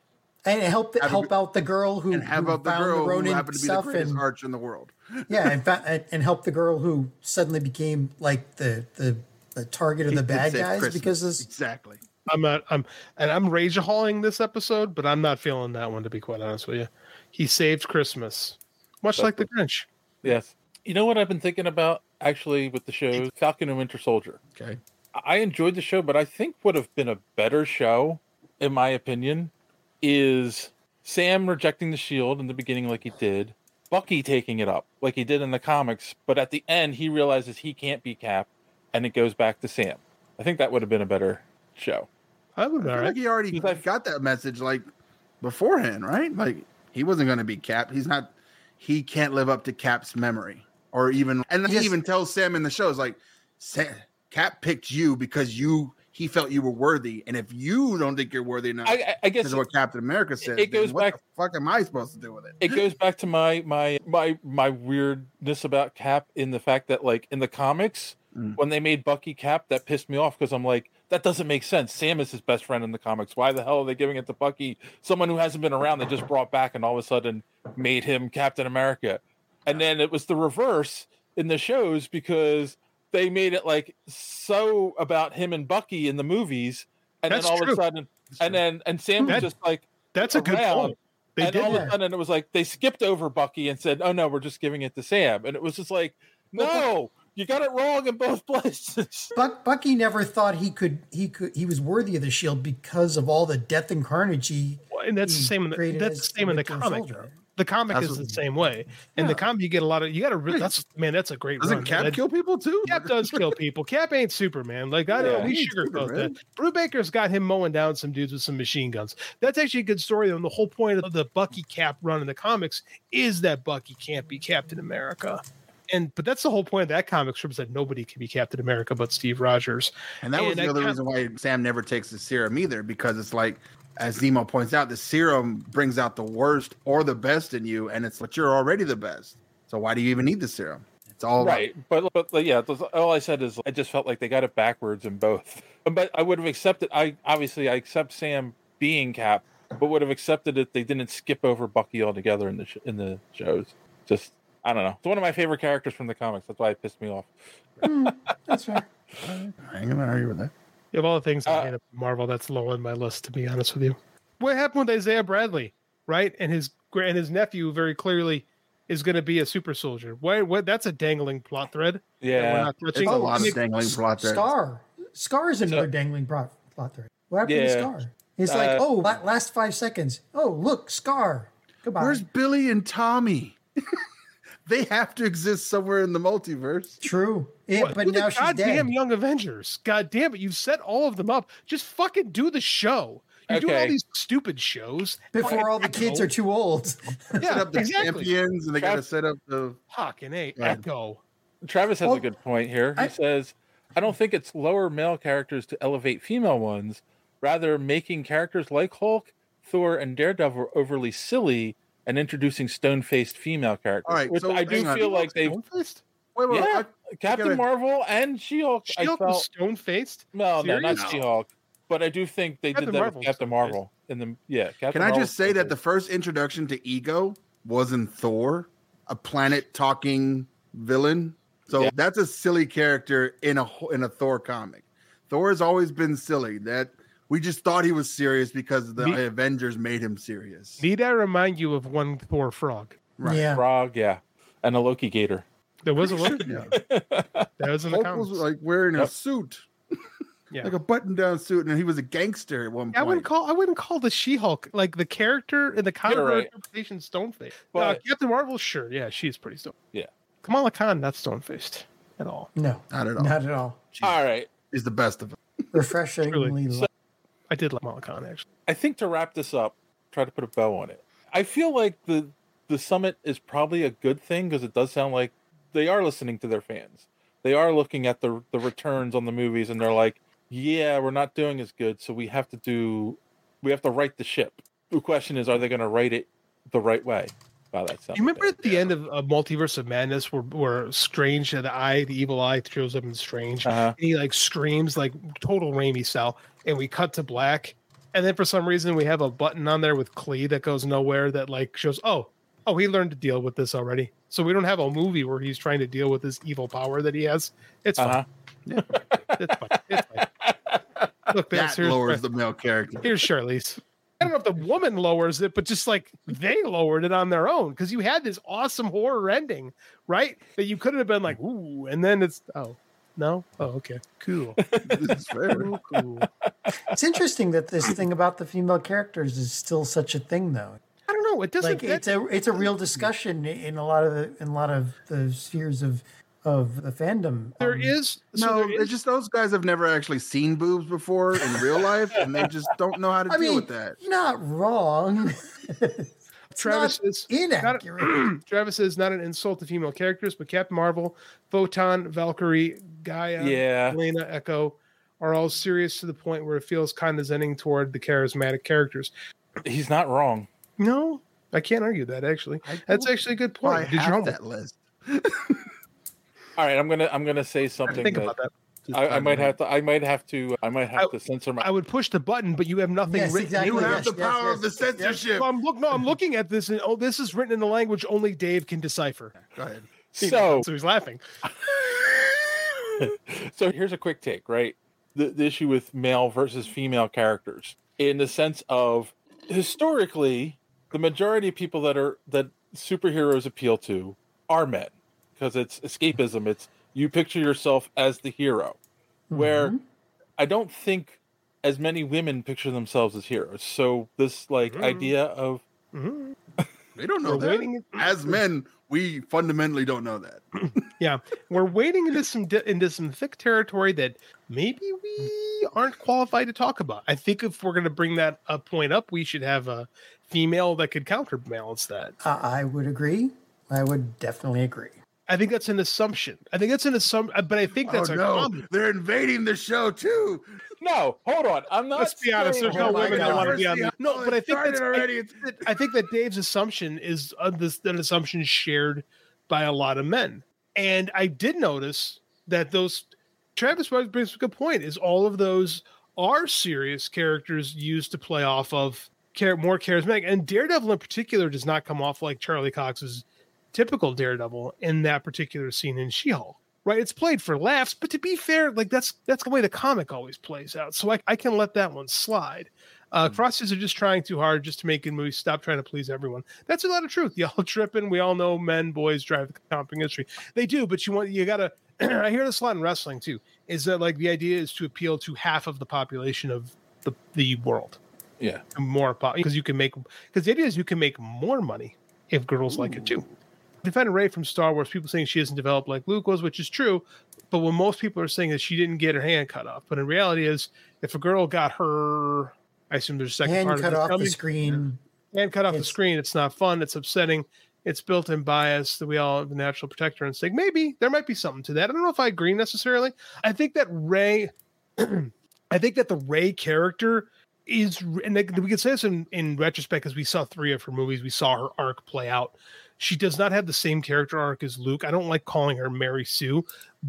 and help Have a help out the girl who, and have who up the found girl the who happened to be the stuff greatest and arch in the world. yeah, and, fa- and and help the girl who suddenly became like the the, the target of the He did bad guys Christmas. because this exactly. I'm not. I'm and I'm rage hauling this episode, but I'm not feeling that one to be quite honest with you. He saved Christmas, much like the Grinch. Yes. You know what I've been thinking about actually with the show Falcon and Winter Soldier. Okay. I enjoyed the show, but I think would have been a better show, in my opinion, is Sam rejecting the shield in the beginning like he did, Bucky taking it up like he did in the comics, but at the end he realizes he can't be Cap, and it goes back to Sam. I think that would have been a better show. I would I feel like he already got that message like beforehand, right? Like he wasn't going to be Cap. He's not. He can't live up to Cap's memory, or even. And he Yes. even tells Sam in the show, "Is like, Sam, Cap picked you because you he felt you were worthy, and if you don't think you're worthy enough, I- I- I guess this is what Captain America said. it goes what back- The fuck am I supposed to do with it? it goes back to my my my my weirdness about Cap in the fact that like in the comics Mm. when they made Bucky Cap that pissed me off because I'm like that doesn't make sense. Sam is his best friend in the comics. Why the hell are they giving it to Bucky, someone who hasn't been around? They just brought back and all of a sudden made him Captain America, and then it was the reverse in the shows because they made it like so about him and Bucky in the movies, and That's then all true. of a sudden, and then and Sam was That- just like That's a good point. They and did all of a sudden it was like they skipped over Bucky and said, "Oh no, we're just giving it to Sam," and it was just like, "No, you got it wrong in both places." Buck, Bucky never thought he could he could he was worthy of the shield because of all the death and carnage he. Well, and that's the same. In the, that's the same in the comic. The comic That's is the same way. In the comic, you get a lot of. You got to. Re- that's man. That's a great. Doesn't run. Cap That- kill people too? Cap does kill people. Cap ain't Superman. Like I Yeah, don't. We sugarcoat Superman. that. Brubaker's got him mowing down some dudes with some machine guns. That's actually a good story. though, And the whole point of the Bucky Cap run in the comics is that Bucky can't be Captain America. And but that's the whole point of that comic strip is that nobody can be Captain America but Steve Rogers. And that was And the I other kinda- reason why Sam never takes the serum either, because it's like, as Zemo points out, the serum brings out the worst or the best in you, and it's but you're already the best. So why do you even need the serum? It's all right. about- right, but but yeah, that's- all I said is I just felt like they got it backwards in both. But I would have accepted. I obviously I accept Sam being Cap, but would have accepted it they didn't skip over Bucky altogether in the sh- in the shows. Just I don't know. It's one of my favorite characters from the comics. That's why it pissed me off. That's right. I ain't gonna argue with that. You have all the things Uh, I hate about Marvel, that's low on my list, to be honest with you. What happened with Isaiah Bradley, right? And his gra- and his nephew very clearly is going to be a super soldier. Why? What? That's a dangling plot thread. Yeah, we're Yeah. not It's touching. a lot I mean, of dangling plot threads. Skaar. Skaar is another dangling plot, plot thread. What happened to Yeah. Skaar? He's like, Uh, oh, la- last five seconds. Oh, look, Skaar. Goodbye. Where's Billy and Tommy? they have to exist somewhere in the multiverse. True. Yeah, what- but do the now she's goddamn dead. Young Avengers. God damn it! You've set all of them up. Just fucking do the show. You're doing all these stupid shows Before all the kids are too old. set Yeah, up the exactly. champions, and they got to set up the. Fucking a Right. echo. Travis has Well, a good point here. He I- says, "I don't think it's lower male characters to elevate female ones, rather making characters like Hulk, Thor, and Daredevil overly silly." And introducing stone-faced female characters, All right, which so I do on. feel like they've Stone-faced? Wait, wait, yeah, I- Captain gotta- Marvel and She-Hulk. She-Hulk felt was stone faced. no, no, not She-Hulk, but I do think they Captain did that Marvel with Captain. Marvel in the yeah. Captain Can I Marvel just say that the first introduction to Ego was in Thor, a planet talking villain? So Yeah. that's a silly character in a in a Thor comic. Thor has always been silly. That we just thought he was serious because the Me- Avengers made him serious. Need I remind you of one Thor frog? Right. Yeah. frog, yeah, and a Loki gator. There was a woman. Yeah. That was in the Hulk was like wearing a suit, Yeah. like a button-down suit, and he was a gangster at one I wouldn't point. call I wouldn't call the She-Hulk like the character in the comic book right. interpretation stone faced. Uh, Captain Marvel, sure, yeah, she's pretty stone. Yeah. Kamala Khan, not stone faced at all. No, Not at all. not at all. All right. He's the best of them. Refreshingly. So- li- I did like Kamala Khan actually. I think to wrap this up, try to put a bow on it. I feel like the the summit is probably a good thing because it does sound like they are listening to their fans. They are looking at the the returns on the movies and they're like, "Yeah, we're not doing as good, so we have to do we have to right the ship." The question is, are they going to write it the right way? Wow, that sounds. You remember at the end of uh, Multiverse of Madness where, where Strange, the eye, the evil eye shows up in Strange, Uh-huh. and he like screams like total Raimi style, and we cut to black, and then for some reason we have a button on there with Clea that goes nowhere that like shows, oh, oh, he learned to deal with this already. So we don't have a movie where he's trying to deal with this evil power that he has. It's Uh-huh. fine. it's fine. It's fine. Look, That Vince, here's, lowers the male character. here's Charlize. I don't know if the woman lowers it, but just like they lowered it on their own because you had this awesome horror ending, right? That you could have been like, ooh, and then it's oh no, oh okay, cool, It's very cool, cool. It's interesting that this thing about the female characters is still such a thing, though. I don't know. It doesn't. Like that- it's a it's a real discussion in a lot of the in a lot of the spheres of of the fandom. there Um, is so No, there it's just those guys have never actually seen boobs before in real life, and they just don't know how to I deal mean, with that. not wrong. Travis is inaccurate. Travis is not an insult to female characters, but Captain Marvel, Photon, Valkyrie, Gaia, Yeah. Yelena, Echo are all serious to the point where it feels condescending toward the charismatic characters. He's not wrong. No, I can't argue that actually. That's actually a good Why point. Did your have homework. that list? All right, I'm gonna I'm gonna say something. Think that about that. I, I might have to. I might have to. I might have to censor my. I would push the button, but you have nothing Yes, written. exactly. You Yes, have the yes, power yes. of the censorship. So I'm look. No, I'm looking at this, and oh, this is written in the language only Dave can decipher. Go ahead. So so he's laughing. so here's a quick take, right? The, the issue with male versus female characters, in the sense of historically, the majority of people that are that superheroes appeal to are men, because it's escapism. It's you picture yourself as the hero, where mm-hmm. I don't think as many women picture themselves as heroes. So this like mm. idea of Mhm. They don't know that. waiting- As men, we fundamentally don't know that. Yeah, we're wading into some di- into some thick territory that maybe we aren't qualified to talk about. I think if we're going to bring that a point up, we should have a female that could counterbalance that. I I would agree. I would definitely agree. I think that's an assumption. I think that's an assumption, but I think that's oh a no, common. they're invading the show too. no. Hold on, I'm not. Let's be honest. There's no women that want to be on. The, no, Oh, but I think that's already. I, think that- I think that Dave's assumption is uh, this an assumption shared by a lot of men, and I did notice that those Travis brings up a good point. Is all of those are serious characters used to play off of char- more charismatic, and Daredevil in particular does not come off like Charlie Cox's typical Daredevil in that particular scene in She-Hulk. Right, it's played for laughs, but to be fair, like that's that's the way the comic always plays out. So I, I can let that one slide. Uh, Frosties are just trying too hard just to make good movies. Stop trying to please everyone. That's a lot of truth. Y'all tripping. We all know men, boys drive the comic industry. They do, but you want you gotta. I hear this a lot in wrestling too. Is that like the idea is to appeal to half of the population of the the world, Yeah. more because you can make because the idea is you can make more money if girls like it too. Defender Rey from Star Wars, people saying she isn't developed like Luke was, which is true. But when most people are saying that she didn't get her hand cut off, but in reality is if a girl got her, I assume there's a second Hand part of cut this off the screen. Hand cut off the screen. It's not fun. It's upsetting. It's built-in bias that we all have the natural protector instinct. Maybe there might be something to that. I don't know if I agree necessarily. I think that Rey, I think that the Rey character is, and we could say this in, in retrospect because we saw three of her movies. We saw her arc play out. She does not have the same character arc as Luke. I don't like calling her Mary Sue,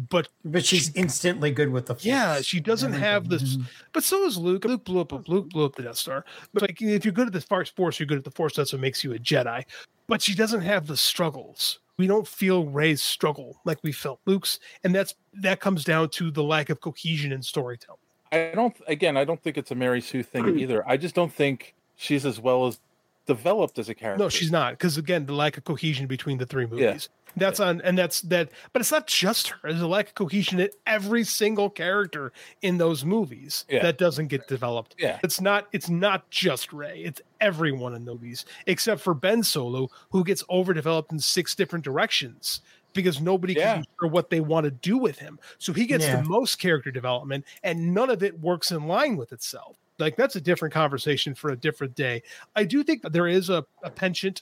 but But she's instantly good with the. yeah, she doesn't have this, Mm-hmm. but so is Luke. Luke blew up. Luke blew up the Death Star. But like, if you're good at the Force, Force, you're good at the Force. That's what makes you a Jedi. But she doesn't have the struggles. We don't feel Rey's struggle like we felt Luke's, and that's that comes down to the lack of cohesion in storytelling. I don't. Again, I don't think it's a Mary Sue thing either. I just don't think she's as well as developed as a character. No, she's not, because again, the lack of cohesion between the three movies. Yeah. That's on, and that's that. But it's not just her. There's a lack of cohesion in every single character in those movies Yeah. that doesn't get developed. Yeah. it's not. It's not just Rey. It's everyone in the movies except for Ben Solo, who gets overdeveloped in six different directions because nobody Yeah. can be sure what they want to do with him. So he gets Yeah. the most character development, and none of it works in line with itself. Like that's a different conversation for a different day. I do think there is a, a penchant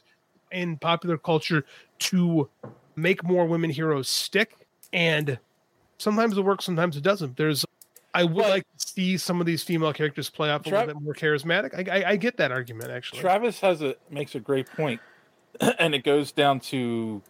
in popular culture to make more women heroes stick and sometimes it works sometimes it doesn't there's i would like to see some of these female characters play off a Tra- little bit more charismatic I, I i get that argument actually Travis has a makes a great point, and it goes down to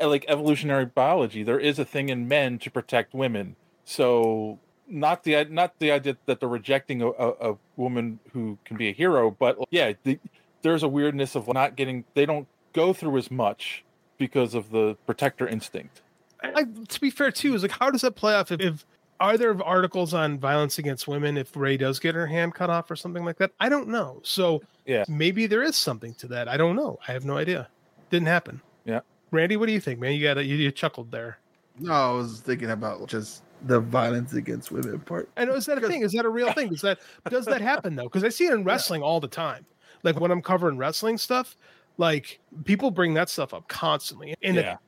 uh, like evolutionary biology. There is a thing in men to protect women. So not the not the idea that they're rejecting a, a, a woman who can be a hero, but yeah, the, there's a weirdness of not getting. They don't go through as much because of the protector instinct. I, to be fair too is like how does that play off if, if are there articles on violence against women if Rey does get her hand cut off or something like that i don't know so Yeah. maybe there is something to that i don't know i have no idea didn't happen Yeah. randy what do you think man you got you, you chuckled there No, I was thinking about just the violence against women part. I know is that a thing? Is that a real thing? Does that does that happen though? Because I see it in wrestling all the time. Like when I'm covering wrestling stuff, like people bring that stuff up constantly in Yeah. a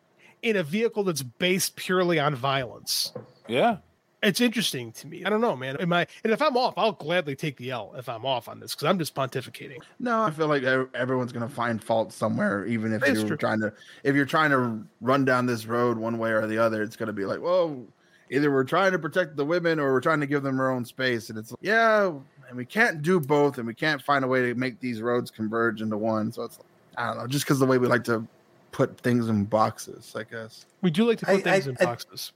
in a vehicle that's based purely on violence. Yeah. It's interesting to me. I don't know, man. Am I? And if I'm off, I'll gladly take the L if I'm off on this because I'm just pontificating. No, I feel like everyone's gonna find fault somewhere, even if It's you're true. trying to if you're trying to run down this road one way or the other. It's gonna be like, well, either we're trying to protect the women or we're trying to give them their own space, and it's like, yeah, and we can't do both, and we can't find a way to make these roads converge into one. So it's I don't know, just because the way we like to put things in boxes, I guess. We do like to put I- things I- in I- boxes.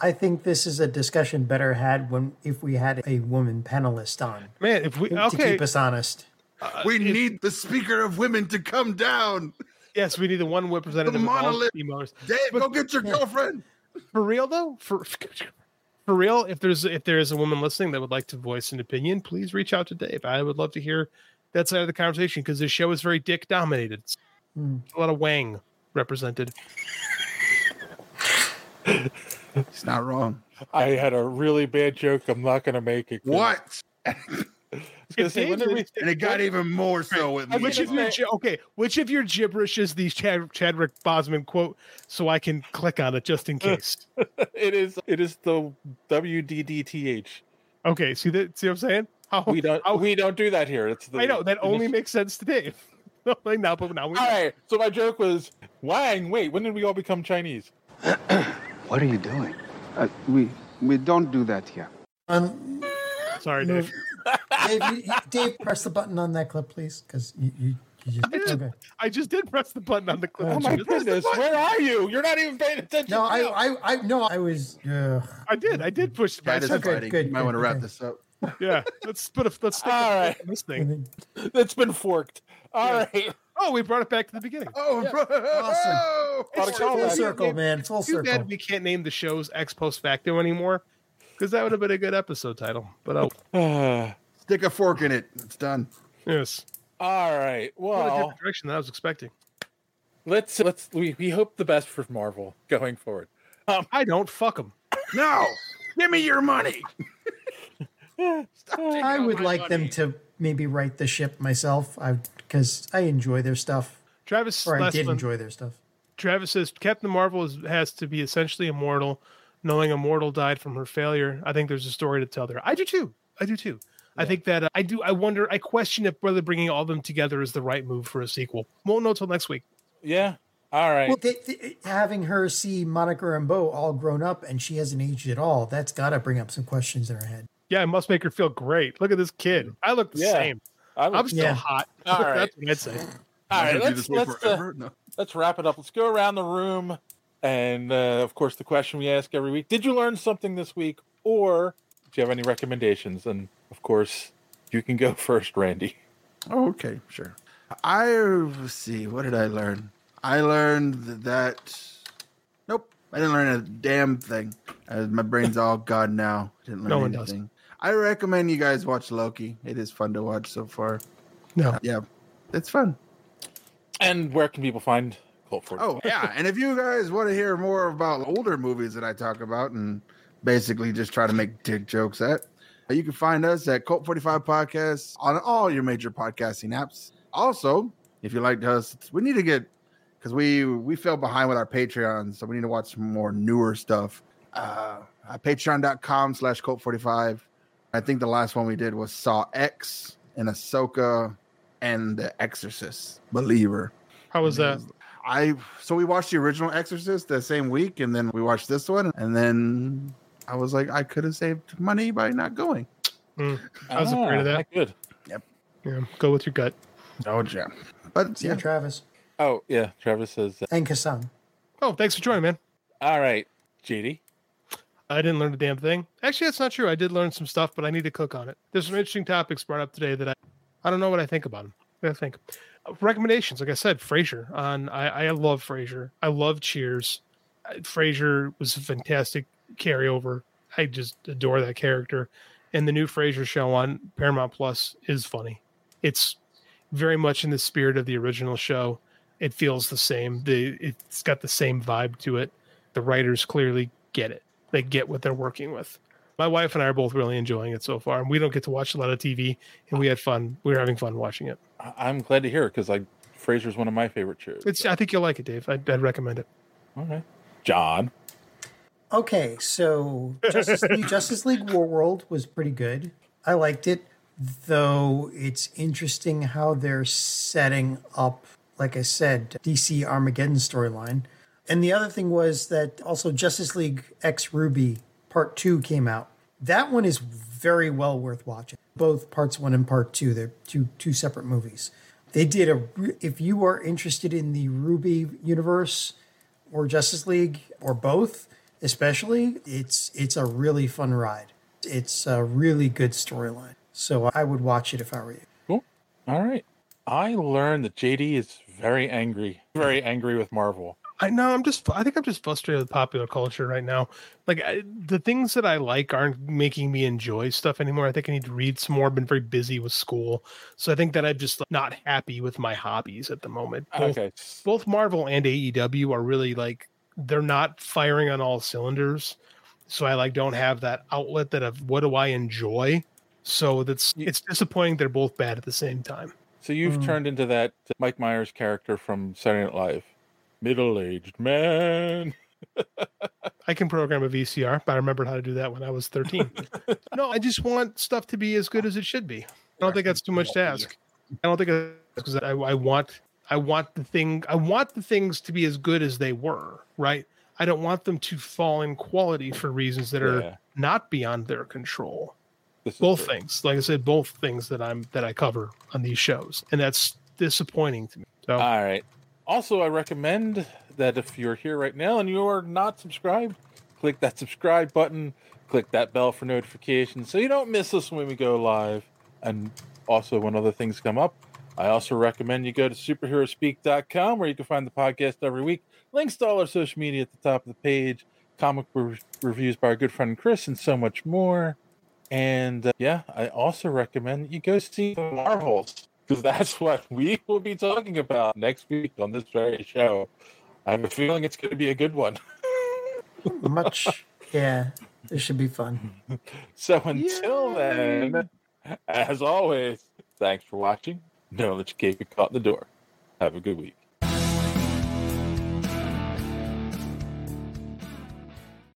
I think this is a discussion better had when if we had a woman panelist on Man, if we okay. to keep us honest. Uh, we need the speaker of women to come down. yes, we need the one representative The of all monolith. females. Dave, go get your girlfriend. For real though for for real if there's if there is a woman listening that would like to voice an opinion please reach out to dave i would love to hear that side of the conversation because this show is very dick dominated It's Hmm. a lot of wang represented It's not wrong. I had a really bad joke. I'm not going to make it. What? I gonna say, when we- And it got even more so with me. which of your okay which of your gibberish is the Chad, chadwick boseman quote so i can click on it just in case it is it is the WDDTH. okay see that see what i'm saying how, We don't we don't do that here. It's the i know that only makes sense to dave like now but now we All right. So my joke was Wang. Wait, when did we all become Chinese? What are you doing? Uh, we we don't do that here. Um, sorry no, dave Dave, you- you- Dave, press the button on that clip, please, because you, you, you just okay. i just did press the button on the clip Oh my Just press the goodness, where are you? You're not even paying attention. No, I, now. I, I, no, I was. Uh, I did. I did push the button. Okay, fighting. good, you might good, want to wrap okay. this up. Yeah, let's put a let's stick All a right. fork in this thing. It's been forked. All right. Oh, we brought it back to the beginning. Oh, bro. Awesome. Gotta It's call full circle, man, full Too circle. bad we can't name the shows ex post facto anymore, because that would have been a good episode title. But oh, Stick a fork in it. It's done. yes, all right. what a Well, different direction than I was expecting. let's let's we, we hope the best for Marvel going forward. Um, I don't fuck them. No, give me your money. I would like them to maybe write the ship myself, I because I enjoy their stuff, Travis, or I last did enjoy their stuff. Travis says Captain Marvel is, has to be essentially immortal, knowing a mortal died from her failure. I think there's a story to tell there. I do too. I do too. I think that uh, I do. I wonder. I question if whether bringing all of them together is the right move for a sequel. We won't know till next week. Yeah. All right. Well, they, they- having her see Monica Rambeau all grown up and she hasn't aged at all, that's got to bring up some questions in her head. Yeah, it must make her feel great. Look at this kid. I look the Yeah. same. I I'm still Yeah. hot. All right. That's what I'd say. All right, I'm gonna do let's let's uh. No. let's wrap it up. Let's go around the room, and uh, of course, the question we ask every week: Did you learn something this week, or do you have any recommendations? And of course, you can go first, Randy. Oh, okay, sure. I let's see. What did I learn? I learned that. Nope, I didn't learn a damn thing. Uh, my brain's all gone now. I Didn't learn No one does. anything. I recommend you guys watch Loki. It is fun to watch so far. No. Yeah, it's fun. And where can people find Colt 40. Oh yeah, and if you guys want to hear more about older movies that I talk about and basically just try to make dick jokes at, you can find us at Cult 45 Podcasts on all your major podcasting apps. Also, if you like us, we need to get because we we fell behind with our Patreon, so we need to watch some more newer stuff. Uh, at patreon.com slash Cult 45. I think the last one we did was Saw X and Ahsoka and The Exorcist Believer. How was that? I so we watched the original Exorcist the same week, and then we watched this one, and then I was like, I could have saved money by not going. Mm, I was afraid of that. Good. Yep. Yeah, go with your gut. Oh yeah. But Yeah, Travis Oh, yeah. Travis says, uh, and Kassan. Oh, thanks for joining, man. all right, JD. I didn't learn a damn thing. Actually, that's not true. I did learn some stuff, but I need to cook on it. There's some interesting topics brought up today that I, I don't know what I think about them. I think recommendations. Like I said, Frasier. On I, I love Frasier. I love Cheers. Uh, Frasier was a fantastic carryover. I just adore that character. And the new Frasier show on Paramount Plus is funny. It's very much in the spirit of the original show. It feels the same. The it's got the same vibe to it. The writers clearly get it. They get what they're working with. My wife and I are both really enjoying it so far. And we don't get to watch a lot of TV, and we had fun. We were having fun watching it. I- I'm glad to hear it because like Frasier's one of my favorite shows. It's. I think you'll like it, Dave. I'd, I'd recommend it. All right, John. Okay, so Justice League, Justice League Warworld was pretty good. I liked it, though it's interesting how they're setting up, like I said, DC Armageddon storyline. And the other thing was that also Justice League X RWBY Part 2 came out. That one is very well worth watching. Both parts 1 and part 2, they're two two separate movies. They did a if you are interested in the RWBY universe or Justice League or both, especially, it's it's a really fun ride. It's a really good storyline. So I would watch it if I were you. Cool. All right. I learned that JD is very angry, very angry with Marvel. I know. I'm just. I think I'm just frustrated with popular culture right now. Like I, the things that I like aren't making me enjoy stuff anymore. I think I need to read some more. I've been very busy with school, so I think that I'm just not happy with my hobbies at the moment. Both, Okay. both Marvel and AEW are really like they're not firing on all cylinders. So I like don't have that outlet that of what do I enjoy. So that's it's disappointing. They're both bad at the same time. So you've Mm. turned into that Mike Myers character from Saturday Night Live, middle-aged man. I can program a VCR, but I remembered how to do that when I was 13. no, I just want stuff to be as good as it should be. I don't think that's too much to ask. I don't think because I, I want I want the thing I want the things to be as good as they were, right? I don't want them to fall in quality for reasons that are Yeah. not beyond their control. Both true. things, like I said, both things that I'm that I cover on these shows, and that's disappointing to me. So All right. Also, I recommend that if you're here right now and you are not subscribed, click that subscribe button, click that bell for notifications so you don't miss us when we go live. And also, when other things come up, I also recommend you go to superherospeak.com where you can find the podcast every week. Links to all our social media at the top of the page, comic re- reviews by our good friend Chris, and so much more. And uh, yeah, I also recommend you go see the Marvels because that's what we will be talking about next week on this very show. I have a feeling it's going to be a good one. Much, yeah, it should be fun. So until then, as always, thanks for watching. Know that you can't get caught in the door. Have a good week.